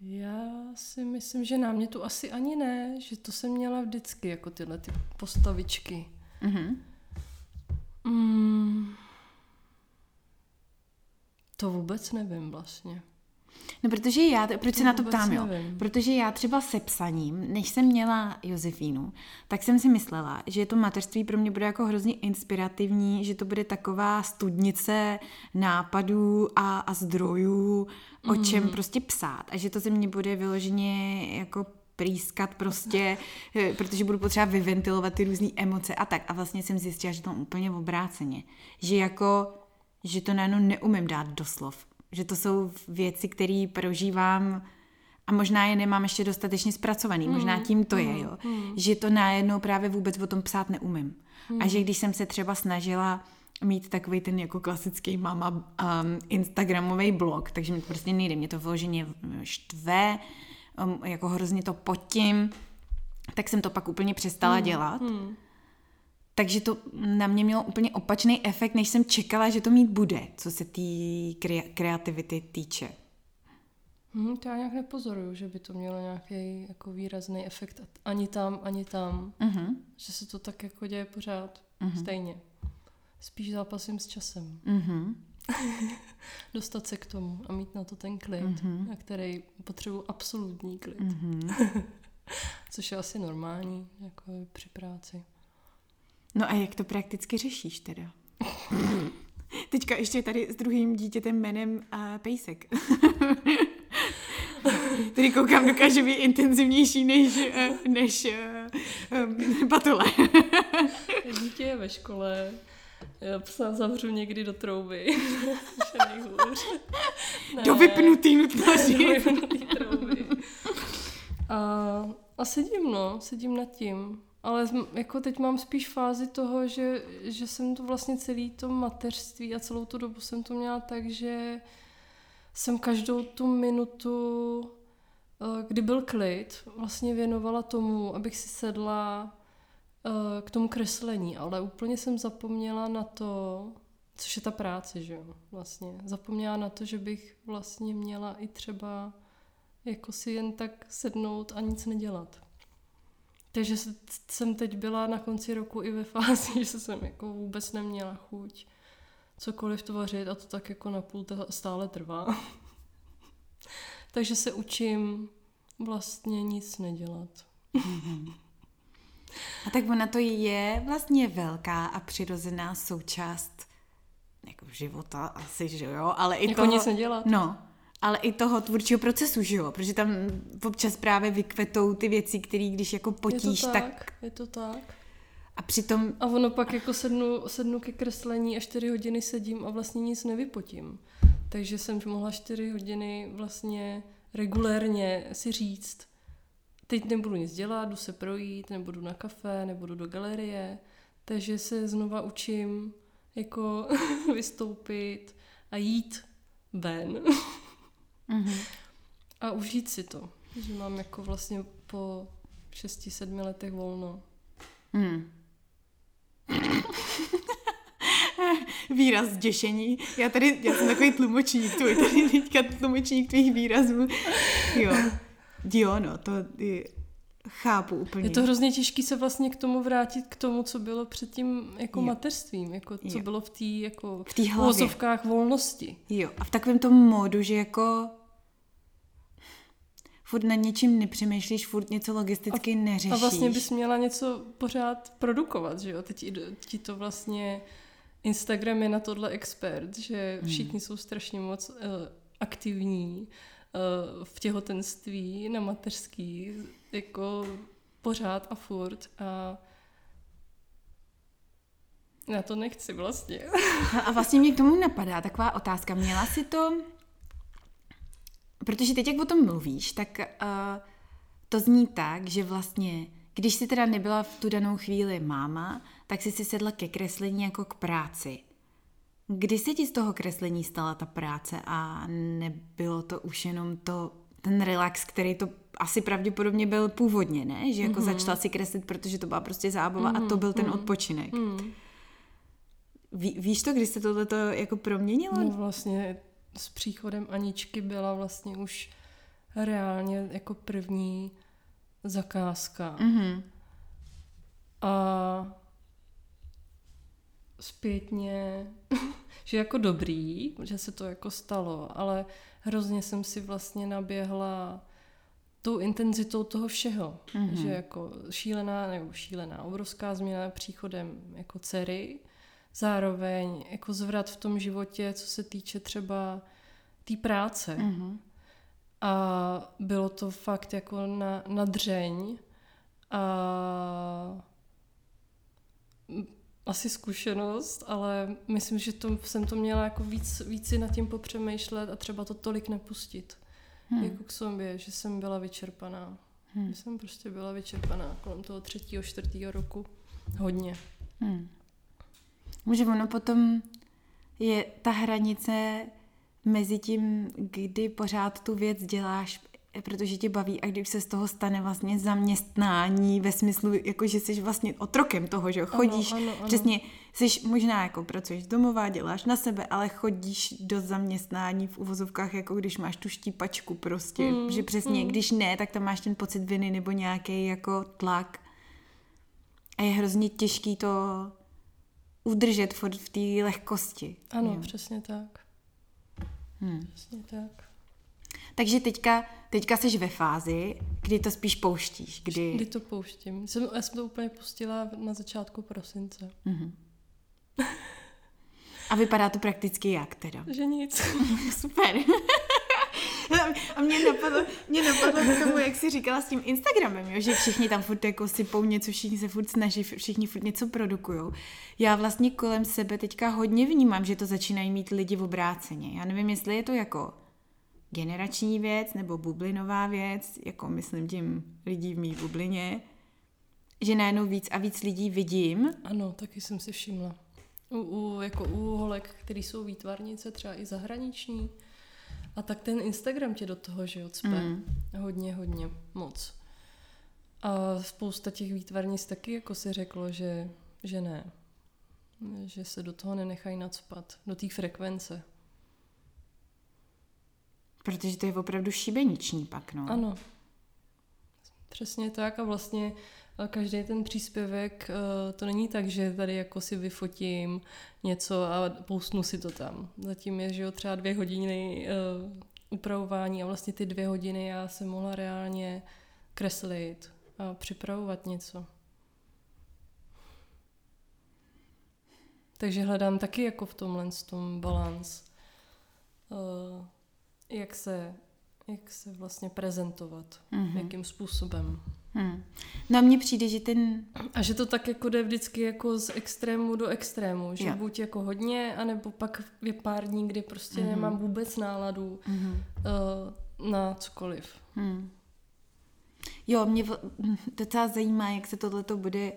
Já si myslím, že námětu asi ani ne, že to jsem měla vždycky, jako tyhle ty postavičky. Mm-hmm. Mm, to vůbec nevím vlastně. No protože já, proč se na to ptám, jo? Protože já třeba se psaním, než jsem měla Josefínu, tak jsem si myslela, že to mateřství pro mě bude jako hrozně inspirativní, že to bude taková studnice nápadů a, a zdrojů, o mm. čem prostě psát a že to ze mě bude vyloženě jako prýskat prostě, eh, protože budu potřeba vyventilovat ty různé emoce a tak. A vlastně jsem zjistila, že to úplně obráceně. Že jako, že to najednou neumím dát do slov že to jsou věci, které prožívám a možná je nemám ještě dostatečně zpracovaný, mm, možná tím to mm, je, jo. Mm. Že to najednou právě vůbec o tom psát neumím. Mm. A že když jsem se třeba snažila mít takový ten jako klasický mama um, Instagramový blog, takže mi to prostě nejde, mě to vyloženě štve, um, jako hrozně to potím, tak jsem to pak úplně přestala hmm. dělat. Hmm. Takže to na mě mělo úplně opačný efekt, než jsem čekala, že to mít bude, co se té kreativity týče. Hmm, to já nějak nepozoruju, že by to mělo nějaký jako výrazný efekt ani tam, ani tam. Mm-hmm. Že se to tak jako děje pořád mm-hmm. stejně. Spíš zápasím s časem. Mm-hmm. Dostat se k tomu a mít na to ten klid, mm-hmm. na který potřebuji absolutní klid. Mm-hmm. Což je asi normální, jako při práci. No a jak to prakticky řešíš teda? Teďka ještě tady s druhým dítětem jménem uh, Pejsek. Tady koukám, dokáže být intenzivnější než, uh, než um, batole. Dítě je ve škole, já psa zavřu někdy do trouby. Ne. Do vypnutý nutnosti. Do vypnutý trouby. A, a sedím, no, sedím nad tím. Ale jako teď mám spíš fázi toho, že, že jsem to vlastně celý to mateřství a celou tu dobu jsem to měla tak, že jsem každou tu minutu, eh, kdy byl klid, vlastně věnovala tomu, abych si sedla eh, k tomu kreslení, ale úplně jsem zapomněla na to, což je ta práce, že jo, vlastně. Zapomněla na to, že bych vlastně měla i třeba jako si jen tak sednout a nic nedělat. Takže jsem teď byla na konci roku i ve fázi, že jsem jako vůbec neměla chuť cokoliv tvořit a to tak jako na půl stále trvá. Takže se učím vlastně nic nedělat. A tak ona to je vlastně velká a přirozená součást jako života asi, že jo, ale i jako toho... nic nedělat. No, ale i toho tvůrčího procesu, že jo? Protože tam občas právě vykvetou ty věci, které když jako potíš, je to tak, tak... Je to tak. A přitom... A ono pak jako sednu, sednu ke kreslení a čtyři hodiny sedím a vlastně nic nevypotím. Takže jsem mohla čtyři hodiny vlastně regulérně si říct, teď nebudu nic dělat, jdu se projít, nebudu na kafe, nebudu do galerie, takže se znova učím jako vystoupit a jít ven. Mm-hmm. A užít si to, že mám jako vlastně po 6-7 letech volno. Mm. Výraz zděšení. Já tady, já jsem takový tlumočník tvůj, tady teďka tlumočník tvých výrazů. Jo. Jo, no, to je, chápu úplně. Je to hrozně těžké se vlastně k tomu vrátit, k tomu, co bylo před tím jako jo. mateřstvím, jako co jo. bylo v té jako v tý volnosti. Jo, a v takovém tom módu, že jako furt nad něčím nepřemýšlíš, furt něco logisticky a, neřešíš. A vlastně bys měla něco pořád produkovat, že jo? Teď ti to vlastně Instagram je na tohle expert, že hmm. všichni hmm. jsou strašně moc uh, aktivní uh, v těhotenství, na mateřský, jako pořád a furt a já to nechci vlastně. A vlastně mě k tomu napadá taková otázka. Měla si to Protože teď, jak o tom mluvíš, tak uh, to zní tak, že vlastně, když jsi teda nebyla v tu danou chvíli máma, tak jsi si sedla ke kreslení jako k práci. Kdy se ti z toho kreslení stala ta práce a nebylo to už jenom to, ten relax, který to asi pravděpodobně byl původně, ne? Že jako mm-hmm. začala si kreslit, protože to byla prostě zábava mm-hmm. a to byl ten mm-hmm. odpočinek. Mm-hmm. Ví, víš to, kdy se tohle jako proměnilo? No vlastně s příchodem Aničky byla vlastně už reálně jako první zakázka. Mm-hmm. A zpětně, že jako dobrý, že se to jako stalo, ale hrozně jsem si vlastně naběhla tou intenzitou toho všeho, mm-hmm. že jako šílená, nebo šílená, obrovská změna příchodem jako dcery, zároveň jako zvrat v tom životě, co se týče třeba té tý práce. Mm-hmm. A bylo to fakt jako na, na dřeň a asi zkušenost, ale myslím, že to, jsem to měla jako víc, víc si nad tím popřemýšlet a třeba to tolik nepustit. Hmm. Jako k sobě, že jsem byla vyčerpaná. Hmm. Jsem prostě byla vyčerpaná kolem toho třetího, čtvrtého roku. Hodně. Hmm. Že ono potom je ta hranice mezi tím, kdy pořád tu věc děláš, protože tě baví a když se z toho stane vlastně zaměstnání ve smyslu, jako že jsi vlastně otrokem toho, že jo, chodíš, ano, ano, ano. přesně, jsi možná jako pracuješ domova, děláš na sebe, ale chodíš do zaměstnání v uvozovkách, jako když máš tu štípačku prostě, mm, že přesně, mm. když ne, tak tam máš ten pocit viny nebo nějaký jako tlak a je hrozně těžký to udržet v té lehkosti. Ano, jo. přesně tak. Hmm. Přesně tak. Takže teďka, teďka jsi ve fázi, kdy to spíš pouštíš. Kdy, kdy to pouštím. Jsem, já jsem to úplně pustila na začátku prosince. Mm-hmm. A vypadá to prakticky jak teda? Že nic. Super. A mě napadlo, mě napadlo k tomu, jak jsi říkala s tím Instagramem, jo? že všichni tam furt jako sypou něco, všichni se furt snaží, všichni furt něco produkují. Já vlastně kolem sebe teďka hodně vnímám, že to začínají mít lidi v obráceně. Já nevím, jestli je to jako generační věc nebo bublinová věc, jako myslím tím lidí v mý bublině, že najednou víc a víc lidí vidím. Ano, taky jsem si všimla. U, u, jako u holek, který jsou výtvarnice, třeba i zahraniční, a tak ten Instagram tě do toho, že jo, cpe. Mm. Hodně, hodně, moc. A spousta těch výtvarnic taky jako si řeklo, že, že ne. Že se do toho nenechají nacpat, do té frekvence. Protože to je opravdu šibeniční pak, no. Ano. Přesně tak a vlastně každý ten příspěvek, eh, to není tak, že tady jako si vyfotím něco a poustnu si to tam. Zatím je, že jo, třeba dvě hodiny uh, upravování a vlastně ty dvě hodiny já jsem mohla reálně kreslit a připravovat něco. Takže hledám taky jako v tomhle tom balans, jak se, jak se vlastně prezentovat, mm-hmm. jakým způsobem. Hmm. No a mně přijde, že ten... A že to tak jako jde vždycky jako z extrému do extrému, že jo. buď jako hodně, anebo pak je pár dní, kdy prostě mm-hmm. nemám vůbec náladu mm-hmm. uh, na cokoliv. Hmm. Jo, mě docela zajímá, jak se tohleto bude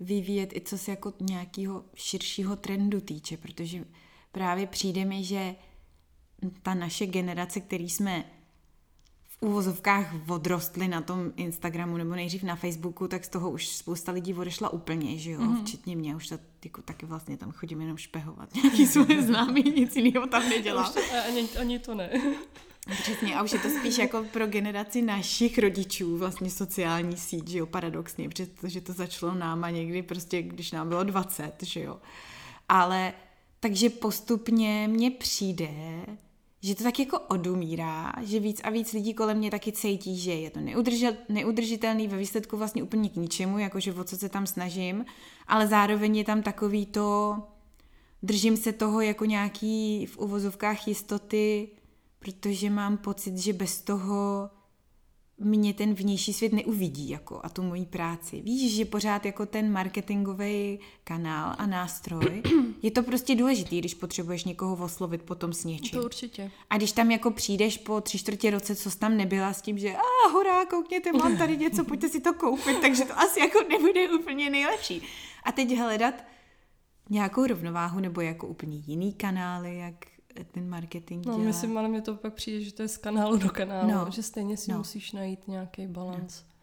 vyvíjet i co se jako nějakého širšího trendu týče, protože právě přijde mi, že ta naše generace, který jsme úvozovkách odrostli na tom Instagramu nebo nejdřív na Facebooku, tak z toho už spousta lidí odešla úplně, že jo, mm-hmm. včetně mě, už to, jako, taky vlastně tam chodím jenom špehovat nějaký svoje známý, nic jiného tam nedělám. To, ani, ani to ne. Přesně, a už je to spíš jako pro generaci našich rodičů vlastně sociální síť, že jo, paradoxně, protože to začalo náma někdy prostě, když nám bylo 20, že jo. Ale takže postupně mně přijde, že to tak jako odumírá, že víc a víc lidí kolem mě taky cítí, že je to neudržitelný ve výsledku vlastně úplně k ničemu, jakože o co se tam snažím, ale zároveň je tam takový to, držím se toho jako nějaký v uvozovkách jistoty, protože mám pocit, že bez toho mě ten vnější svět neuvidí jako a tu moji práci. Víš, že pořád jako ten marketingový kanál a nástroj, je to prostě důležitý, když potřebuješ někoho oslovit potom s něčím. To určitě. A když tam jako přijdeš po tři čtvrtě roce, co jsi tam nebyla s tím, že a hurá, koukněte, mám tady něco, pojďte si to koupit, takže to asi jako nebude úplně nejlepší. A teď hledat nějakou rovnováhu nebo jako úplně jiný kanály, jak ten marketing no, dělá. myslím, ale mě to pak přijde, že to je z kanálu do kanálu, no. že stejně si no. musíš najít nějaký balans. No.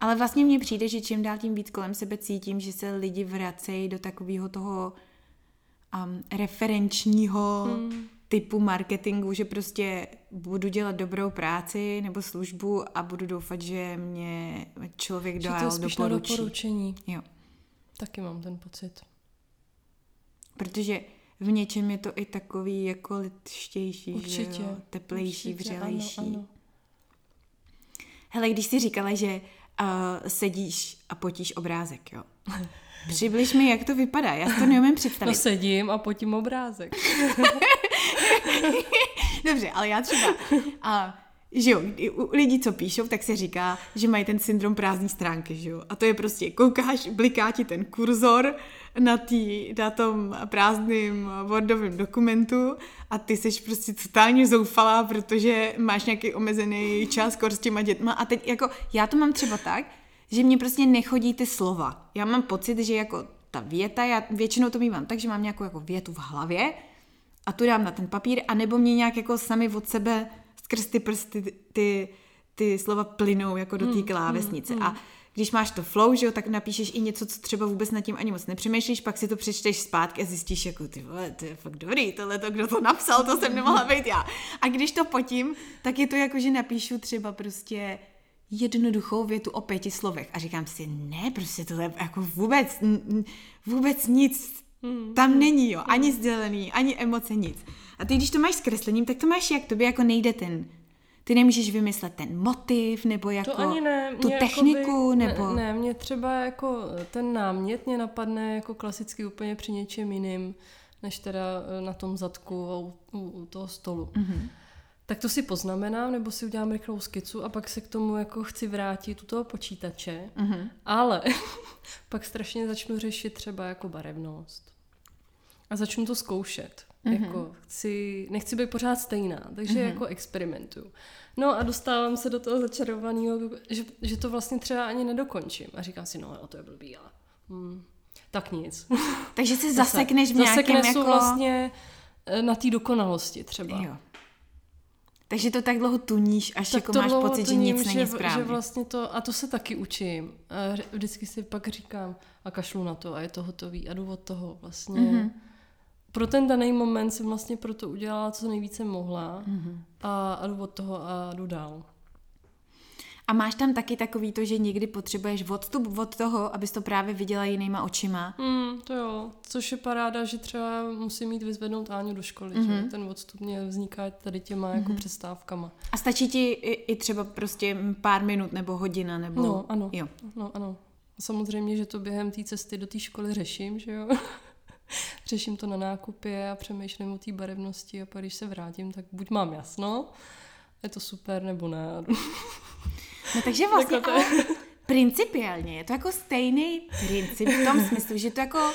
Ale vlastně mně přijde, že čím dál tím víc kolem sebe cítím, že se lidi vracejí do takového toho um, referenčního hmm. typu marketingu, že prostě budu dělat dobrou práci nebo službu a budu doufat, že mě člověk dál doporučí. doporučení. Jo. Taky mám ten pocit. Protože v něčem je to i takový jako lidštější, Určitě. Že jo? teplejší, Určitě, vřelejší. Ano, ano. Hele, když jsi říkala, že uh, sedíš a potíš obrázek, jo. Přibliž mi, jak to vypadá, já to neumím představit. No sedím a potím obrázek. Dobře, ale já třeba... A, že jo, u lidí, co píšou, tak se říká, že mají ten syndrom prázdní stránky, že jo. A to je prostě, koukáš, bliká ti ten kurzor, na, tý, na tom prázdným Wordovém dokumentu a ty jsi prostě totálně zoufalá, protože máš nějaký omezený čas kor s těma dětma a teď jako, já to mám třeba tak, že mě prostě nechodí ty slova. Já mám pocit, že jako ta věta, já většinou to mývám tak, že mám nějakou jako větu v hlavě a tu dám na ten papír, anebo mě nějak jako sami od sebe skrz ty prsty ty, ty, ty slova plynou jako do té Hmm, klávesnice. hmm, A když máš to flow, že jo, tak napíšeš i něco, co třeba vůbec nad tím ani moc nepřemýšlíš, pak si to přečteš zpátky a zjistíš, jako ty vole, to je fakt dobrý, tohle to, kdo to napsal, to jsem nemohla být já. A když to potím, tak je to jako, že napíšu třeba prostě jednoduchou větu o pěti slovech a říkám si, ne, prostě tohle jako vůbec, vůbec nic Hmm. tam není, jo, ani sdělený, ani emoce, nic. A ty, když to máš s kreslením, tak to máš jak, tobě jako nejde ten, ty nemůžeš vymyslet ten motiv, nebo jako To ani ne. tu techniku, jakoby, nebo... Ne, ne, mě třeba jako ten námět mě napadne jako klasicky úplně při něčem jiným, než teda eh, na tom zadku a u, u, u toho stolu. Mhm. Tak to si poznamenám, nebo si udělám rychlou skicu a pak se k tomu jako chci vrátit u toho počítače. Mhm. Ale pak strašně začnu řešit třeba jako barevnost. A začnu to zkoušet. Mhm. Jako chci, nechci být pořád stejná, takže Mhm. jako experimentuju. No a dostávám se do toho začarovaného, že, že to vlastně třeba ani nedokončím. A říkám si, no jo, to je blbý, ale hmm, tak nic. Takže se zasekneš v Zase nějakém jako... vlastně eh, na té dokonalosti třeba. Jo. Takže to tak dlouho tuníš, až Tak jako to máš pocit, že tuním, nic není že, správně. Že vlastně to, a to se taky učím. A vždycky si pak říkám a kašlu na to a je to hotový a jdu od toho vlastně. Mhm. Mm-hmm. Pro ten daný moment jsem vlastně pro to udělala, co nejvíce mohla Mhm. a, a jdu od toho a jdu dál. A máš tam taky takový to, že někdy potřebuješ odstup od toho, abys to právě viděla jinýma očima. Hmm, to jo, což je paráda, že třeba musím mít vyzvednout Áňu do školy, mm-hmm. že ten odstup mě vzniká tady těma mm-hmm. jako přestávkama. A stačí ti i, i třeba prostě pár minut nebo hodina, nebo... No, ano. Jo. No, ano. Samozřejmě, že to během té cesty do té školy řeším, že jo. řeším to na nákupě a přemýšlím o té barevnosti a pak když se vrátím, tak buď mám jasno, je to super, nebo ne. No takže vlastně ale principiálně je to jako stejný princip v tom smyslu, že to jako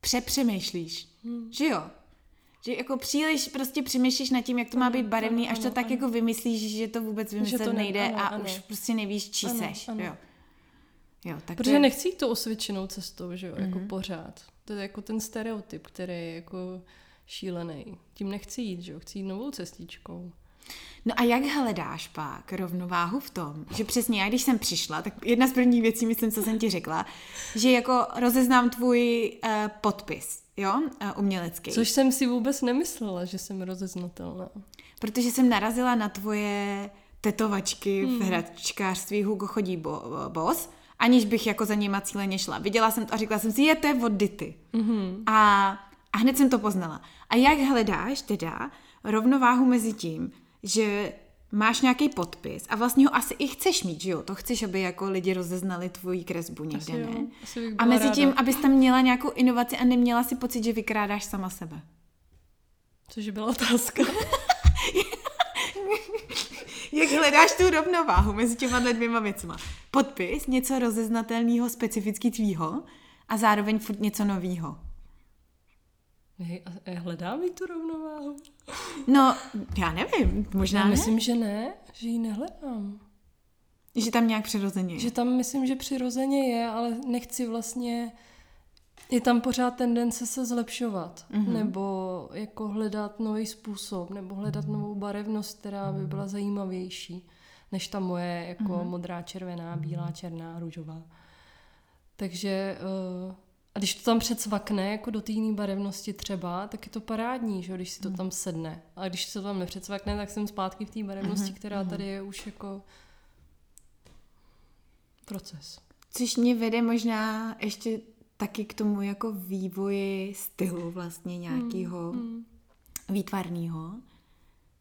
přepřemýšlíš. Hmm. Že jo? Že jako příliš prostě přemýšlíš nad tím, jak to má být barevný, až to ano, tak ano. jako vymyslíš, že to vůbec vymyslet to ne- nejde ano, a ano. už prostě nevíš, čí Ano, seš. ano. Jo. Jo, tak to Protože je... nechci jít to osvědčenou cestou, že jo, Mhm. jako pořád. To je jako ten stereotyp, který je jako šílený. Tím nechci jít, že jo, chci jít novou cestičkou. No a jak hledáš pak rovnováhu v tom, že přesně já, když jsem přišla, tak jedna z prvních věcí, myslím, co jsem ti řekla, že jako rozeznám tvůj uh, podpis, jo, uh, umělecký. Což jsem si vůbec nemyslela, že jsem rozeznatelná. Protože jsem narazila na tvoje tetovačky v hračkářství Hugo chodí bo, bos, aniž bych jako za nima cíleně šla. Viděla jsem to a řekla jsem si, je to od Dity. Mm-hmm. A, a hned jsem to poznala. A jak hledáš teda rovnováhu mezi tím, že máš nějaký podpis a vlastně ho asi i chceš mít, že jo? To chceš, aby jako lidi rozeznali tvoji kresbu někde, Asi jo, ne? asi A mezi ráda. tím, abys tam měla nějakou inovaci a neměla si pocit, že vykrádáš sama sebe. Což byla otázka. Jak hledáš tu rovnováhu mezi těma dvěma věcma? Podpis, něco rozeznatelného, specificky tvýho a zároveň furt něco novýho. Hej, a hledám jí tu rovnováhu? No, já nevím, možná Já ne, myslím, že ne, že ji nehledám. že tam nějak přirozeně je. Že tam myslím, že přirozeně je, ale nechci vlastně... Je tam pořád tendence se zlepšovat, mm-hmm. nebo jako hledat nový způsob, nebo hledat novou barevnost, která by byla zajímavější, než ta moje jako mm-hmm. modrá, červená, bílá, černá, růžová. Takže uh, a když to tam předsvakne jako do té jiné barevnosti třeba, tak je to parádní, že když si to tam sedne. A když se to tam nepředsvakne, tak jsem zpátky v té barevnosti, která tady je už jako proces. Což mě vede možná ještě taky k tomu jako vývoji stylu vlastně nějakého Mm. výtvarného.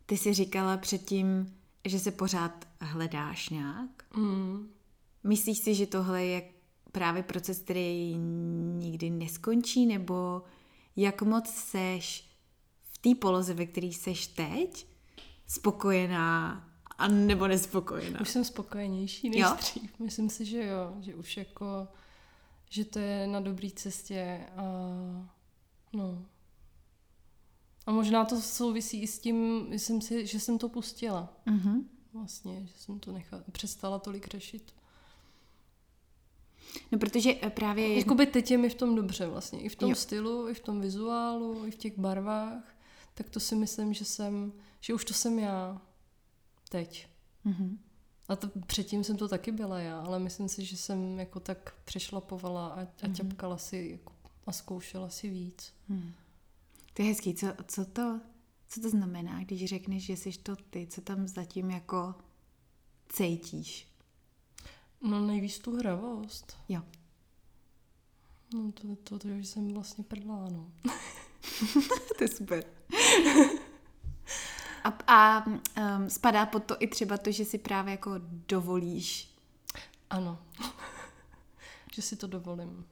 Ty jsi říkala předtím, že se pořád hledáš nějak. Mm. Myslíš si, že tohle je právě proces, který nikdy neskončí, nebo jak moc seš v té poloze, ve které seš teď, spokojená a nebo nespokojená? Už jsem spokojenější než Jo? dřív. Myslím si, že jo, že už jako, že to je na dobré cestě a no. A možná to souvisí i s tím, myslím si, že jsem to pustila. Mhm. Vlastně, že jsem to nechala, přestala tolik řešit. No protože eh, právě... Jakoby teď je mi v tom dobře vlastně. I v tom Jo. stylu, i v tom vizuálu, i v těch barvách. Tak to si myslím, že jsem, že už to jsem já. Teď. Mhm. A to, předtím jsem to taky byla já, ale myslím si, že jsem jako tak přešlapovala a, a Mhm. ťapkala si jako, a zkoušela si víc. To je hezký. Co, co, to, co to znamená, když řekneš, že jsi to ty? Co tam zatím jako cítíš? No nejvíc tu hravost. Jo. No to, to, to, že jsem vlastně prdlá, no. to je super. A, a um, spadá pod to i třeba to, že si právě jako dovolíš. Ano. že si to dovolím.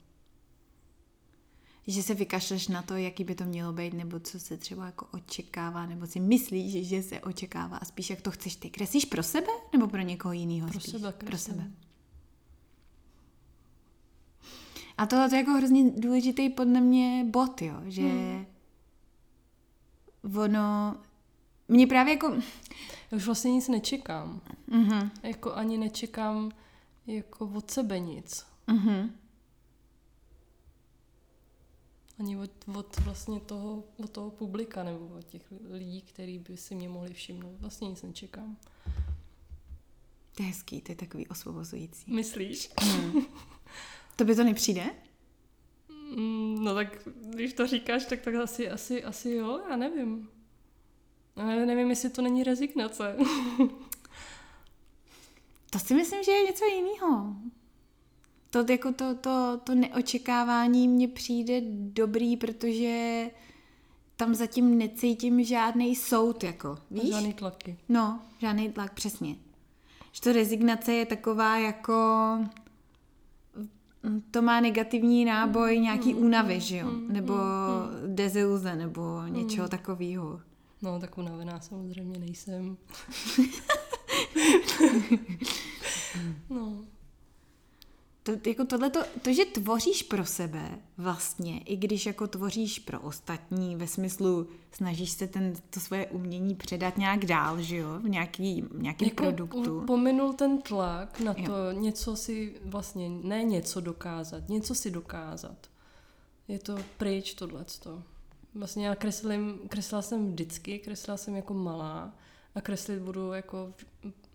Že se vykašleš na to, jaký by to mělo být, nebo co se třeba jako očekává, nebo si myslíš, že se očekává a spíš jak to chceš ty. Kreslíš pro sebe, nebo pro někoho jiného? Pro spíš? sebe Pro sebe. A tohle to je jako hrozně důležitý podle mě bod, jo, že hmm. ono, mě právě jako, Já už vlastně nic nečekám. mhm, Jako ani nečekám jako od sebe nic. mhm, Ani od, od vlastně toho, od toho publika nebo od těch lidí, kteří by si mě mohli všimnout. Vlastně nic nečekám. to je hezký, to je takový osvobozující. Myslíš? To by to nepřijde? Mm, No tak, když to říkáš, tak, tak asi, asi, asi jo, já nevím. Ale nevím, jestli to není rezignace. To si myslím, že je něco jiného. To, jako to, to, to neočekávání mně přijde dobrý, protože tam zatím necítím žádný soud, jako, víš? Žádný tlaky. No, žádný tlak, přesně. Že to rezignace je taková jako... mm, To má negativní náboj nějaký únavy, že jo? Nebo deziluze, nebo něčeho takového. No, tak unavená samozřejmě nejsem. no. To, jako tohleto, to, že tvoříš pro sebe vlastně, i když jako tvoříš pro ostatní, ve smyslu snažíš se ten, to svoje umění předat nějak dál, že jo, v nějaký, nějakým Jako produktu. pominul ten tlak na Jo. to něco si vlastně, ne něco dokázat, něco si dokázat. Je to pryč tohleto. Vlastně já kreslím, kreslila jsem vždycky, kreslila jsem jako malá a kreslit budu jako,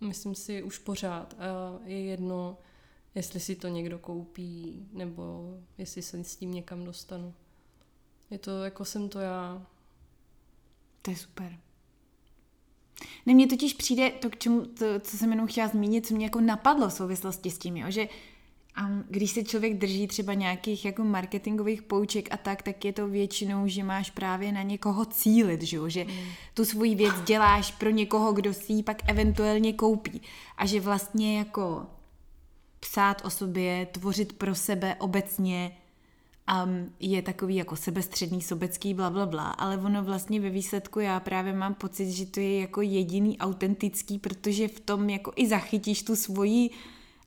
myslím si, už pořád. A je jedno, jestli si to někdo koupí, nebo jestli se s tím někam dostanu. Je to, jako jsem to já. To je super. Ne, mně totiž přijde to, k čemu, to, co jsem jenom chtěla zmínit, co mě jako napadlo v souvislosti s tím, jo, že um, když se člověk drží třeba nějakých jako marketingových pouček a tak, tak je to většinou, že máš právě na někoho cílit, že, jo? že tu svoji věc děláš pro někoho, kdo si ji pak eventuálně koupí. A že vlastně jako psát o sobě, tvořit pro sebe obecně um, je takový jako sebestředný, sobecký, bla, bla, bla, ale ono vlastně ve výsledku já právě mám pocit, že to je jako jediný autentický, protože v tom jako i zachytíš tu svoji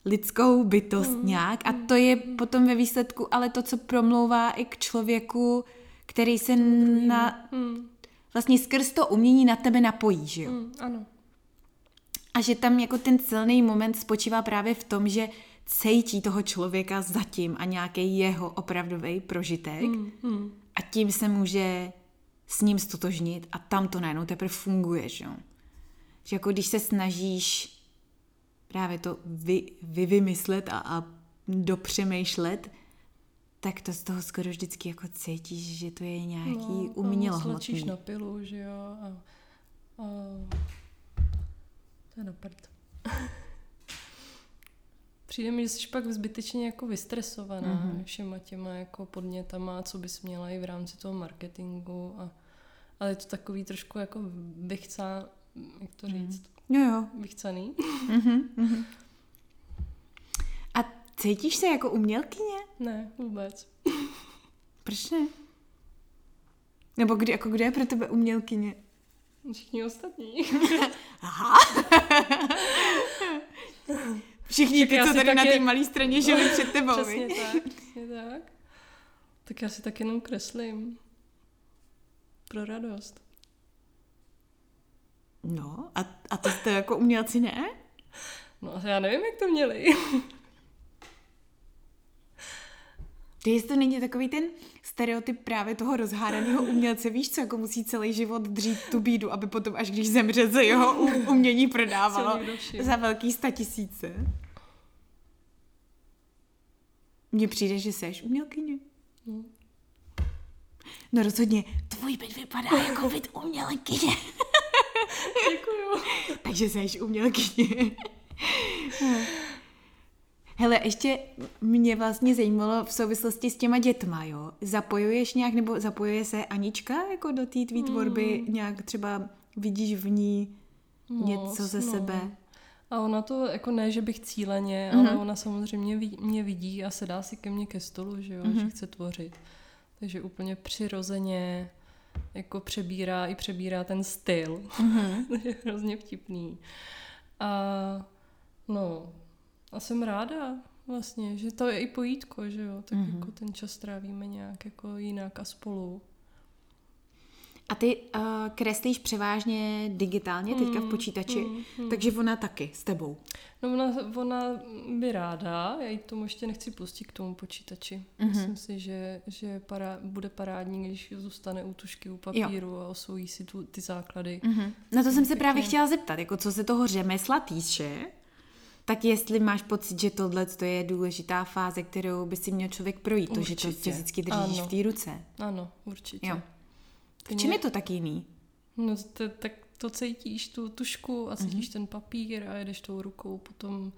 lidskou bytost mm. nějak a to je potom ve výsledku ale to, co promlouvá i k člověku, který se na, Hmm, vlastně skrz to umění na tebe napojí, že jo? hmm, ano. A že tam jako ten silný moment spočívá právě v tom, že cítí toho člověka zatím a nějaký jeho opravdový prožitek Hmm, hmm. a tím se může s ním stotožnit a tam to najednou teprve funguje, že jo. Že jako když se snažíš právě to vy, vy vymyslet a, a dopřemýšlet, tak to z toho skoro vždycky jako cítíš, že to je nějaký no, umělohmotný. Slačíš na pilu, že jo, a, a to je na prd. Přijde mi, že jsi pak zbytečně jako vystresovaná Mhm. mm-hmm. všema těma jako podnětama, co bys měla i v rámci toho marketingu. A, ale je to takový trošku jako vychcá, jak to říct, Jo, jo. vychcaný. A cítíš se jako umělkyně? ne, vůbec. Proč ne? Nebo kdy, jako kde je pro tebe umělkyně? Všichni ostatní. Aha. Všichni ty, co tady na té malé straně žili před tebou. Přesně tak, přesně tak. Tak já si tak jenom kreslím. Pro radost. No, a, a to jste jako umělci ne? No já nevím, jak to měli. To jestli to není takový ten stereotyp právě toho rozhádaného umělce, víš co, jako musí celý život dřít tu bídu, aby potom, až když zemře, se jeho umění prodávalo za velký statisíce. Mně přijde, že seš umělkyně. No. no rozhodně, tvůj byt vypadá jako byt umělkyně. Děkuju. Takže seš umělkyně. Hele, ještě mě vlastně zajímalo v souvislosti s těma dětma, jo. Zapojuješ nějak, nebo zapojuje se Anička jako do té tvý tvorby? Hmm. Nějak třeba vidíš v ní Moc, něco ze no. sebe? A ona to, jako ne, že bych cíleně, mm-hmm. ale ona samozřejmě ví, mě vidí a sedá si ke mně ke stolu, že jo, mm-hmm. že chce tvořit. Takže úplně přirozeně jako přebírá i přebírá ten styl. Mm-hmm. to je hrozně vtipný. A no, a jsem ráda vlastně, že to je i pojítko, že jo, tak mm-hmm. jako ten čas trávíme nějak jako jinak a spolu. A ty uh, kreslíš převážně digitálně teďka v mm, počítači, mm, mm. takže ona taky s tebou. No ona, ona by ráda, já jí tomu ještě nechci pustit k tomu počítači. Mm-hmm. Myslím si, že, že para, bude parádní, když zůstane u tušky, u papíru jo. a osvojí si tu, ty základy. Mm-hmm. Na to jsem se právě chtěla zeptat, jako co se toho řemesla týče, tak jestli máš pocit, že tohle je důležitá fáze, kterou by si měl člověk projít, určitě. to, že to fyzicky držíš ano. v té ruce. Ano, určitě. Jo. V čem je to tak jiný? No to, tak to cítíš tu tušku a cítíš mm-hmm. ten papír a jedeš tou rukou po tom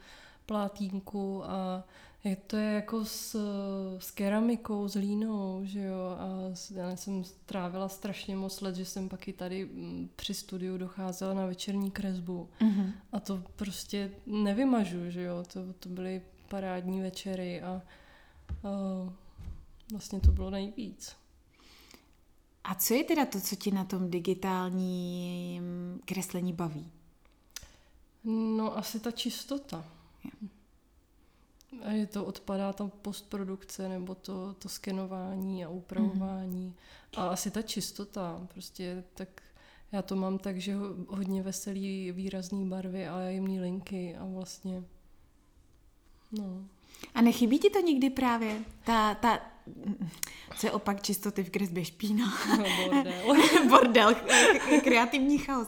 plátínku a je to je jako s, s keramikou, s línou, že jo, a já jsem strávila strašně moc let, že jsem pak i tady mm, při studiu docházela na večerní kresbu mm-hmm. a to prostě nevymažu, že jo, to, to byly parádní večery a, a vlastně to bylo nejvíc. A co je teda to, co ti na tom digitálním kreslení baví? No asi ta čistota. A je to odpadá tam postprodukce nebo to, to skenování a upravování. Mm-hmm. A asi ta čistota, prostě tak já to mám tak, že hodně veselý, výrazný barvy a jemný linky a vlastně no. A nechybí ti to nikdy právě? Ta, ta, co je opak čistoty v kresbě špína? No, bordel. bordel, kreativní chaos.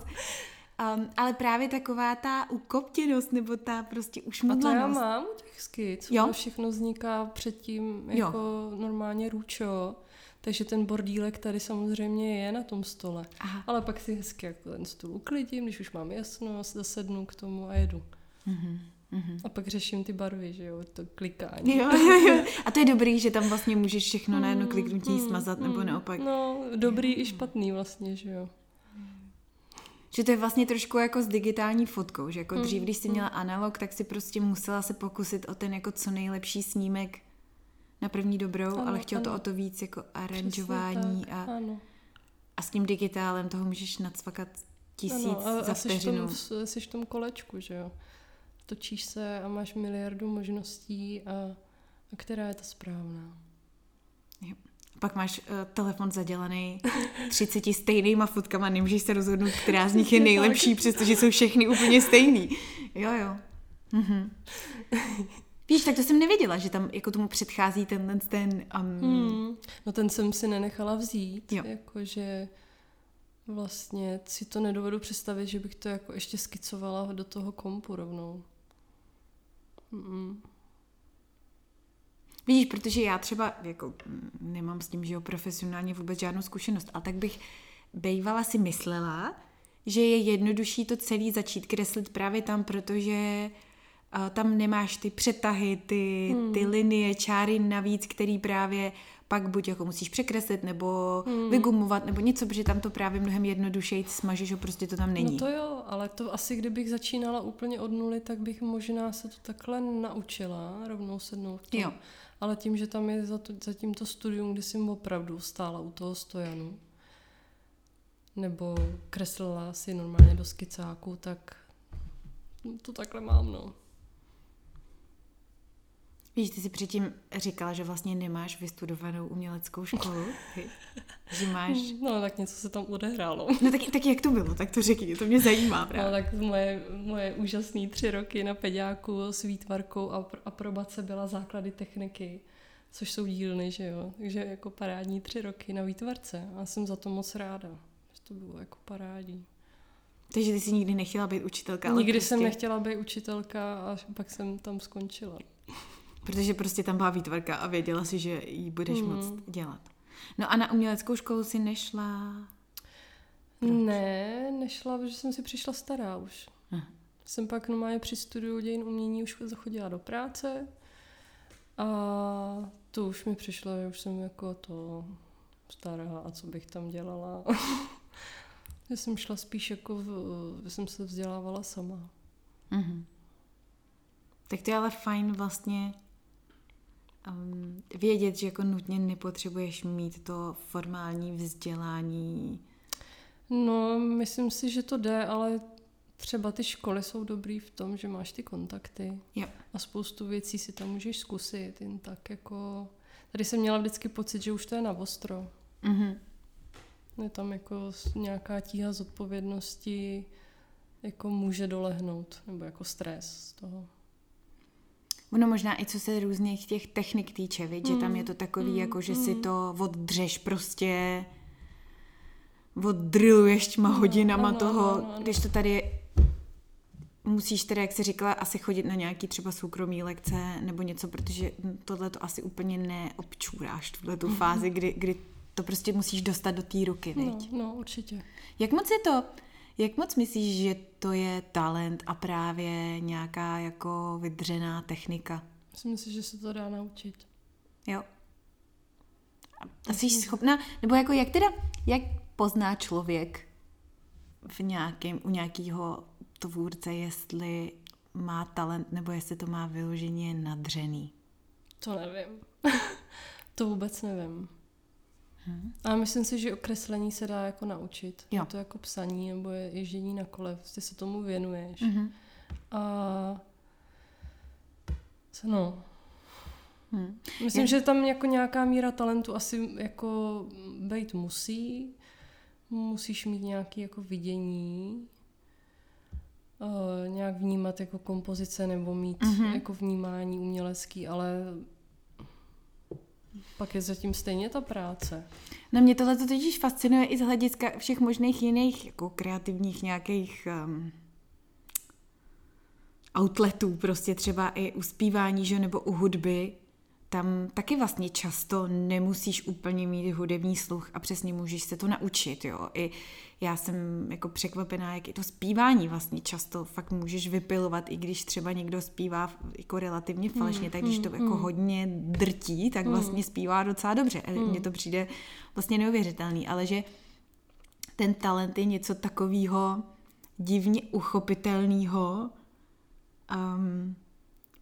Um, ale právě taková ta ukoptěnost nebo ta prostě ušmudlanost. A to já mám u těch skic. Jo? všechno vzniká předtím jako jo. normálně růčo. Takže ten bordílek tady samozřejmě je na tom stole. Aha. Ale pak si hezky jako ten stůl uklidím, když už mám jasno, zasednu k tomu a jedu. Mm-hmm. Mm-hmm. A pak řeším ty barvy, že jo, to klikání. Jo, jo, jo. A to je dobrý, že tam vlastně můžeš všechno na jedno mm, kliknutí mm, smazat, nebo mm. naopak. No, dobrý i špatný vlastně, že jo. Že to je vlastně trošku jako s digitální fotkou, že jako mm, dřív, když jsi měla analog, tak si prostě musela se pokusit o ten jako co nejlepší snímek na první dobrou, ano, ale chtěl ano. to o to víc jako aranžování a, ano. a s tím digitálem toho můžeš nadsvakat tisíc ano, a, za vteřinu. A jsi v tom, jsi v tom kolečku, že jo točíš se a máš miliardu možností a, a která je ta správná. Jo. Pak máš uh, telefon zadělaný 30 stejnýma fotkama, nemůžeš se rozhodnout, která z nich je nejlepší, přestože jsou všechny úplně stejný. Jo, jo. Mhm. Víš, tak to jsem nevěděla, že tam jako tomu předchází ten ten... Um... Hmm. No ten jsem si nenechala vzít, jo. jakože vlastně si to nedovedu představit, že bych to jako ještě skicovala do toho kompu rovnou. Mm. Vidíš, protože já třeba jako nemám s tím, že jo, profesionálně vůbec žádnou zkušenost, ale tak bych bejvala si myslela, že je jednodušší to celý začít kreslit právě tam, protože uh, tam nemáš ty přetahy, ty, hmm. ty linie, čáry navíc, který právě pak buď jako musíš překreslit, nebo hmm. vygumovat, nebo něco, protože tam to právě mnohem jednodušeji smažeš, že prostě to tam není. No to jo, ale to asi kdybych začínala úplně od nuly, tak bych možná se to takhle naučila, rovnou sednout. Jo. Ale tím, že tam je za, to, za tímto studium, kdy jsem opravdu stála u toho stojanu, nebo kreslila si normálně do skicáku, tak to takhle mám, no. Víš, ty jsi předtím říkala, že vlastně nemáš vystudovanou uměleckou školu, že máš... No, tak něco se tam odehrálo. No tak, tak jak to bylo? Tak to řekni, to mě zajímá právě. No, tak moje, moje úžasné tři roky na peďáku s výtvarkou a aprobace byla základy techniky. což jsou dílny, že jo. Takže jako parádní tři roky na výtvarce a jsem za to moc ráda. Že to bylo jako parádní. Takže ty jsi nikdy nechtěla být učitelka, Nikdy prostě, jsem nechtěla být učitelka a pak jsem tam skončila. Protože prostě tam byla výtvarka a věděla si, že ji budeš Mm. moc dělat. No a na uměleckou školu si nešla... Proč? Ne, nešla, protože jsem si přišla stará už. Aha. Jsem pak normálně při studiu dějin umění už zachodila do práce a to už mi přišlo, že už jsem jako to stará a co bych tam dělala. že jsem šla spíš jako, v, že jsem se vzdělávala sama. Mhm. Tak to je ale fajn vlastně um, vědět, že jako nutně nepotřebuješ mít to formální vzdělání. No, myslím si, že to jde, ale třeba ty školy jsou dobrý v tom, že máš ty kontakty Jo. a spoustu věcí si tam můžeš zkusit, jen tak jako... Tady jsem měla vždycky pocit, že už to je na ostro. Mhm. Je tam jako nějaká tíha zodpovědnosti, jako může dolehnout, nebo jako stres z toho. Ono možná i co se různých těch technik týče, viď? že tam je to takový, mm, jako že si mm. to oddřeš prostě, oddrilluješ těma No, hodinama ano, toho, ano, ano. když to tady musíš teda, jak jsi říkala, asi chodit na nějaký třeba soukromý lekce nebo něco, protože tohle to asi úplně neobčůráš, tuhle tu fázi, kdy, kdy to prostě musíš dostat do té ruky, No, viď? no, určitě. Jak moc je to, jak moc myslíš, že to je talent a právě nějaká jako vydřená technika? Myslím si, že se to dá naučit. Jo. A jsi schopná, nebo jako jak teda, jak pozná člověk v nějakém, u nějakého tvůrce, jestli má talent, nebo jestli to má vyloženě nadřený? To nevím. to vůbec nevím. A myslím si, že okreslení se dá jako naučit. Jo. Je to jako psaní nebo je ježdění na kole. Prostě se tomu věnuješ. Mhm. A co no. Hm. Myslím, Je- že tam jako nějaká míra talentu asi jako být musí. Musíš mít nějaké jako vidění, uh, nějak vnímat jako kompozice nebo mít Mhm. jako vnímání umělecký, ale pak je zatím stejně ta práce. No mě tohle totiž fascinuje i z hlediska všech možných jiných jako kreativních nějakých um, outletů, prostě třeba i u zpívání, že, nebo u hudby. Tam taky vlastně často nemusíš úplně mít hudební sluch a přesně můžeš se to naučit, jo. I já jsem jako překvapená, jak i to zpívání vlastně často fakt můžeš vypilovat, i když třeba někdo zpívá jako relativně falešně, tak když to jako hodně drtí, tak vlastně zpívá docela dobře. Mně to přijde vlastně neuvěřitelný, ale že ten talent je něco takového divně uchopitelného, um,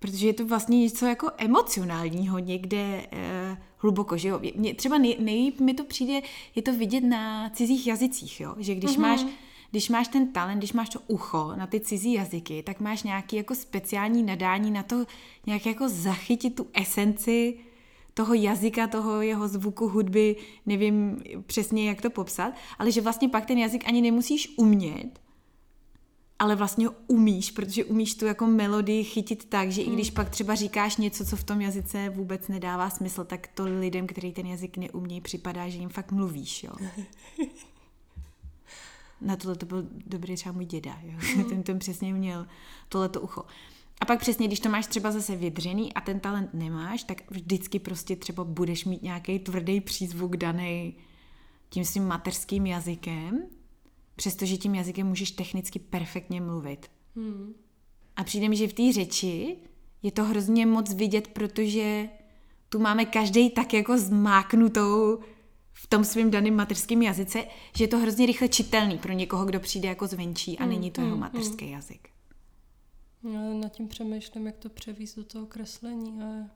protože je to vlastně něco jako emocionálního někde uh, hluboko, že jo. Mě třeba nej, nejlíp mi to přijde, je to vidět na cizích jazycích, jo, že když mm-hmm. máš když máš ten talent, když máš to ucho na ty cizí jazyky, tak máš nějaký jako speciální nadání na to nějak jako zachytit tu esenci toho jazyka, toho jeho zvuku, hudby, nevím přesně, jak to popsat, ale že vlastně pak ten jazyk ani nemusíš umět, ale vlastně umíš, protože umíš tu jako melodii chytit tak, že i když pak třeba říkáš něco, co v tom jazyce vůbec nedává smysl, tak to lidem, kteří ten jazyk neumějí, připadá, že jim fakt mluvíš, jo. Na tohle to byl dobrý třeba můj děda, jo. ten, ten přesně měl tohleto ucho. A pak přesně, když to máš třeba zase vydřený a ten talent nemáš, tak vždycky prostě třeba budeš mít nějaký tvrdý přízvuk daný tím svým mateřským jazykem, přestože tím jazykem můžeš technicky perfektně mluvit. Hmm. A přijde mi, že v té řeči je to hrozně moc vidět, protože tu máme každý tak jako zmáknutou v tom svém daném mateřském jazyce, že je to hrozně rychle čitelný pro někoho, kdo přijde jako zvenčí a není to jeho mateřský jazyk. Já nad tím přemýšlím, jak to převíst do toho kreslení. A...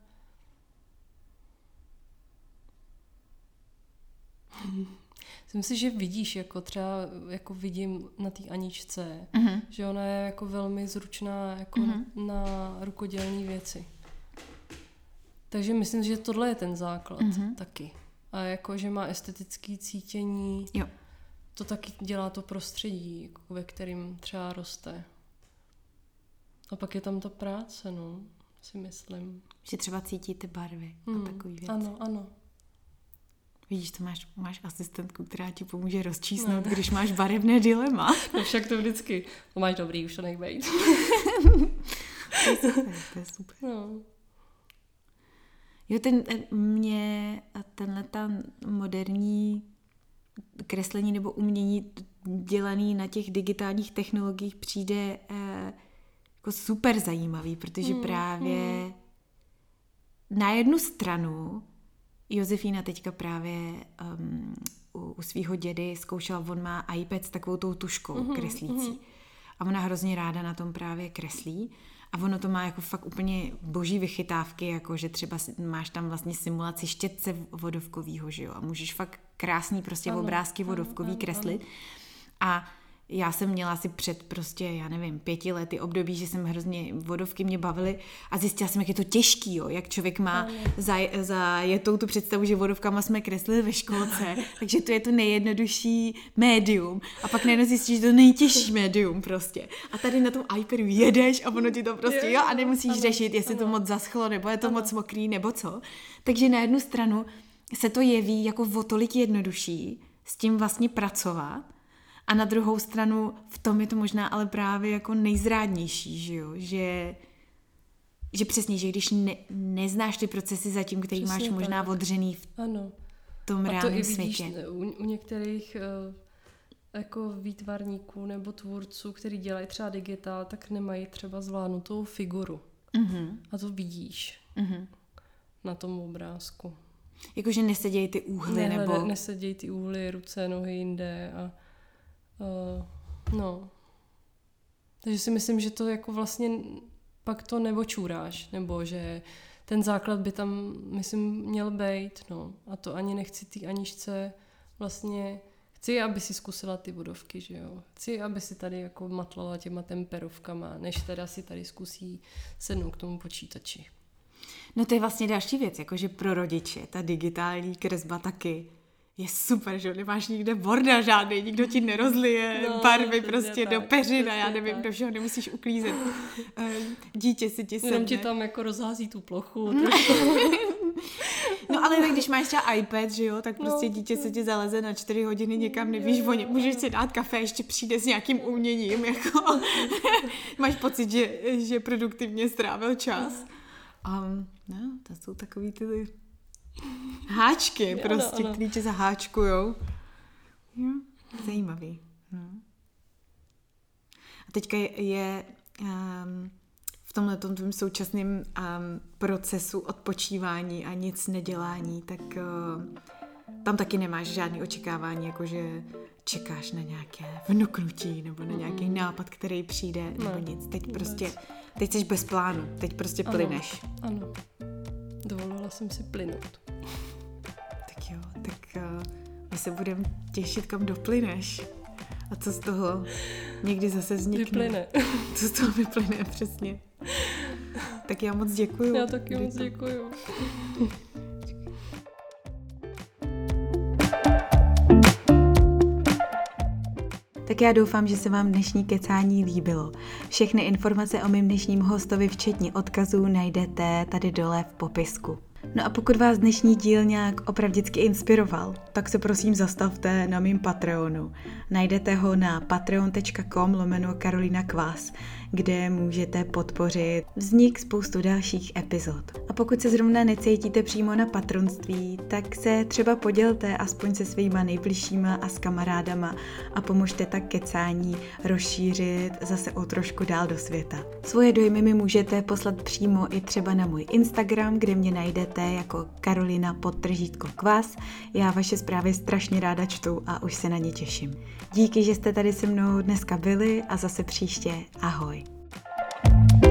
Myslím si, že vidíš, jako třeba jako vidím na té Aničce, Mhm. že ona je jako velmi zručná jako Mhm. na rukodělné věci. Takže myslím, že tohle je ten základ Mhm. taky. A jako, že má estetické cítění, Jo. to taky dělá to prostředí, jako ve kterým třeba roste. A pak je tam ta práce, no. si myslím. Že třeba cítíte barvy Hmm, a takový věci. Ano, ano. Vidíš, to máš, máš asistentku, která ti pomůže rozčísnout, když máš barevné dilema. No však to vždycky. To máš dobrý, už to nech bejt. To je super, to je super. No. Jo, ten, ten mě a tenhle ta moderní kreslení nebo umění dělaný na těch digitálních technologiích přijde eh, jako super zajímavý, protože Hmm, právě na jednu stranu Josefína teďka právě um, u, u svého dědy zkoušela, on má iPad s takovou tou tuškou Mhm, kreslící. A ona hrozně ráda na tom právě kreslí. A ono to má jako fakt úplně boží vychytávky, jako že třeba máš tam vlastně simulaci štětce vodovkovýho, že jo? A můžeš fakt krásný prostě Ano, obrázky ano, vodovkový ano, kreslit. A já jsem měla asi před prostě, já nevím, pěti lety období, že jsem hrozně, vodovky mě bavily a zjistila jsem, jak je to těžký, jo, jak člověk má za, za jetou tu představu, že vodovkama jsme kreslili ve školce, takže to je to nejjednodušší médium a pak najednou zjistíš, že to nejtěžší médium prostě. A tady na tom iPadu jedeš a ono ti to prostě, jo, a nemusíš Ano, řešit, jestli to ano. moc zaschlo, nebo je to moc mokrý, nebo co. Takže na jednu stranu se to jeví jako o tolik jednodušší s tím vlastně pracovat, a na druhou stranu v tom je to možná ale právě jako nejzrádnější, že jo? Že, že přesně, že když ne, neznáš ty procesy zatím, který Přesně máš možná tak. odřený v Ano. tom A to i reálném vidíš světě. u, u některých eh, jako výtvarníků nebo tvůrců, který dělají třeba digitál, tak nemají třeba zvládnutou figuru. Mhm, A to vidíš mhm. na tom obrázku. Jakože nesedějí ty úhly, Nehleda, nebo... Nesedějí ty úhly, ruce, nohy jinde a uh, no. Takže si myslím, že to jako vlastně pak to neočůráš, nebo že ten základ by tam, myslím, měl být, no. A to ani nechci ty Aničce vlastně, chci, aby si zkusila ty vodovky, že jo. Chci, aby si tady jako matlala těma temperovkama, než teda si tady zkusí sednout k tomu počítači. No to je vlastně další věc, jakože pro rodiče ta digitální kresba taky je super, že nemáš nikde borda žádný, nikdo ti nerozlije No, barvy prostě do tak, peřin a já nevím, tak. do všeho nemusíš uklízet. Ehm, Dítě si ti Jenom sedne. ti tam jako rozhází tu plochu. No ale tak když máš třeba iPad, že jo, tak prostě No. dítě se ti zaleze na čtyři hodiny někam, nevíš o něm, můžeš si dát kafe, ještě přijde s nějakým uměním, jako máš pocit, že, že produktivně strávil čas. Um, no, to jsou takový ty háčky, Ano, prostě, ano. který tě zaháčkujou. Jo, zajímavý. No. A teďka je, je um, v tomhle tvým současném um, procesu odpočívání a nic nedělání, tak uh, tam taky nemáš žádný očekávání, jakože čekáš na nějaké vnuknutí nebo na nějaký nápad, který přijde, nebo Ne, nic. Teď vůbec. prostě, teď jsi bez plánu, teď prostě Ano. plyneš. Ano. Dovolila jsem si plynout. Tak jo, tak uh, my se budeme těšit, kam doplyneš. A co z toho někdy zase vznikne. Vyplyne. Co z toho vyplyne, přesně. Tak já moc děkuju. Já taky moc Rito. děkuju. Tak já doufám, že se vám dnešní kecání líbilo. Všechny informace o mém dnešním hostovi, včetně odkazů, najdete tady dole v popisku. No a pokud vás dnešní díl nějak opravdicky inspiroval, tak se prosím zastavte na mým Patreonu. Najdete ho na patreon.com lomeno Karolina Kvás, kde můžete podpořit vznik spoustu dalších epizod. A pokud se zrovna necítíte přímo na patronství, tak se třeba podělte aspoň se svýma nejbližšíma a s kamarádama a pomožte tak kecání rozšířit zase o trošku dál do světa. Svoje dojmy mi můžete poslat přímo i třeba na můj Instagram, kde mě najdete jako Karolina podtržítko kvás. Já vaše zprávy strašně ráda čtu a už se na ně těším. Díky, že jste tady se mnou dneska byli a zase příště. Ahoj. thank you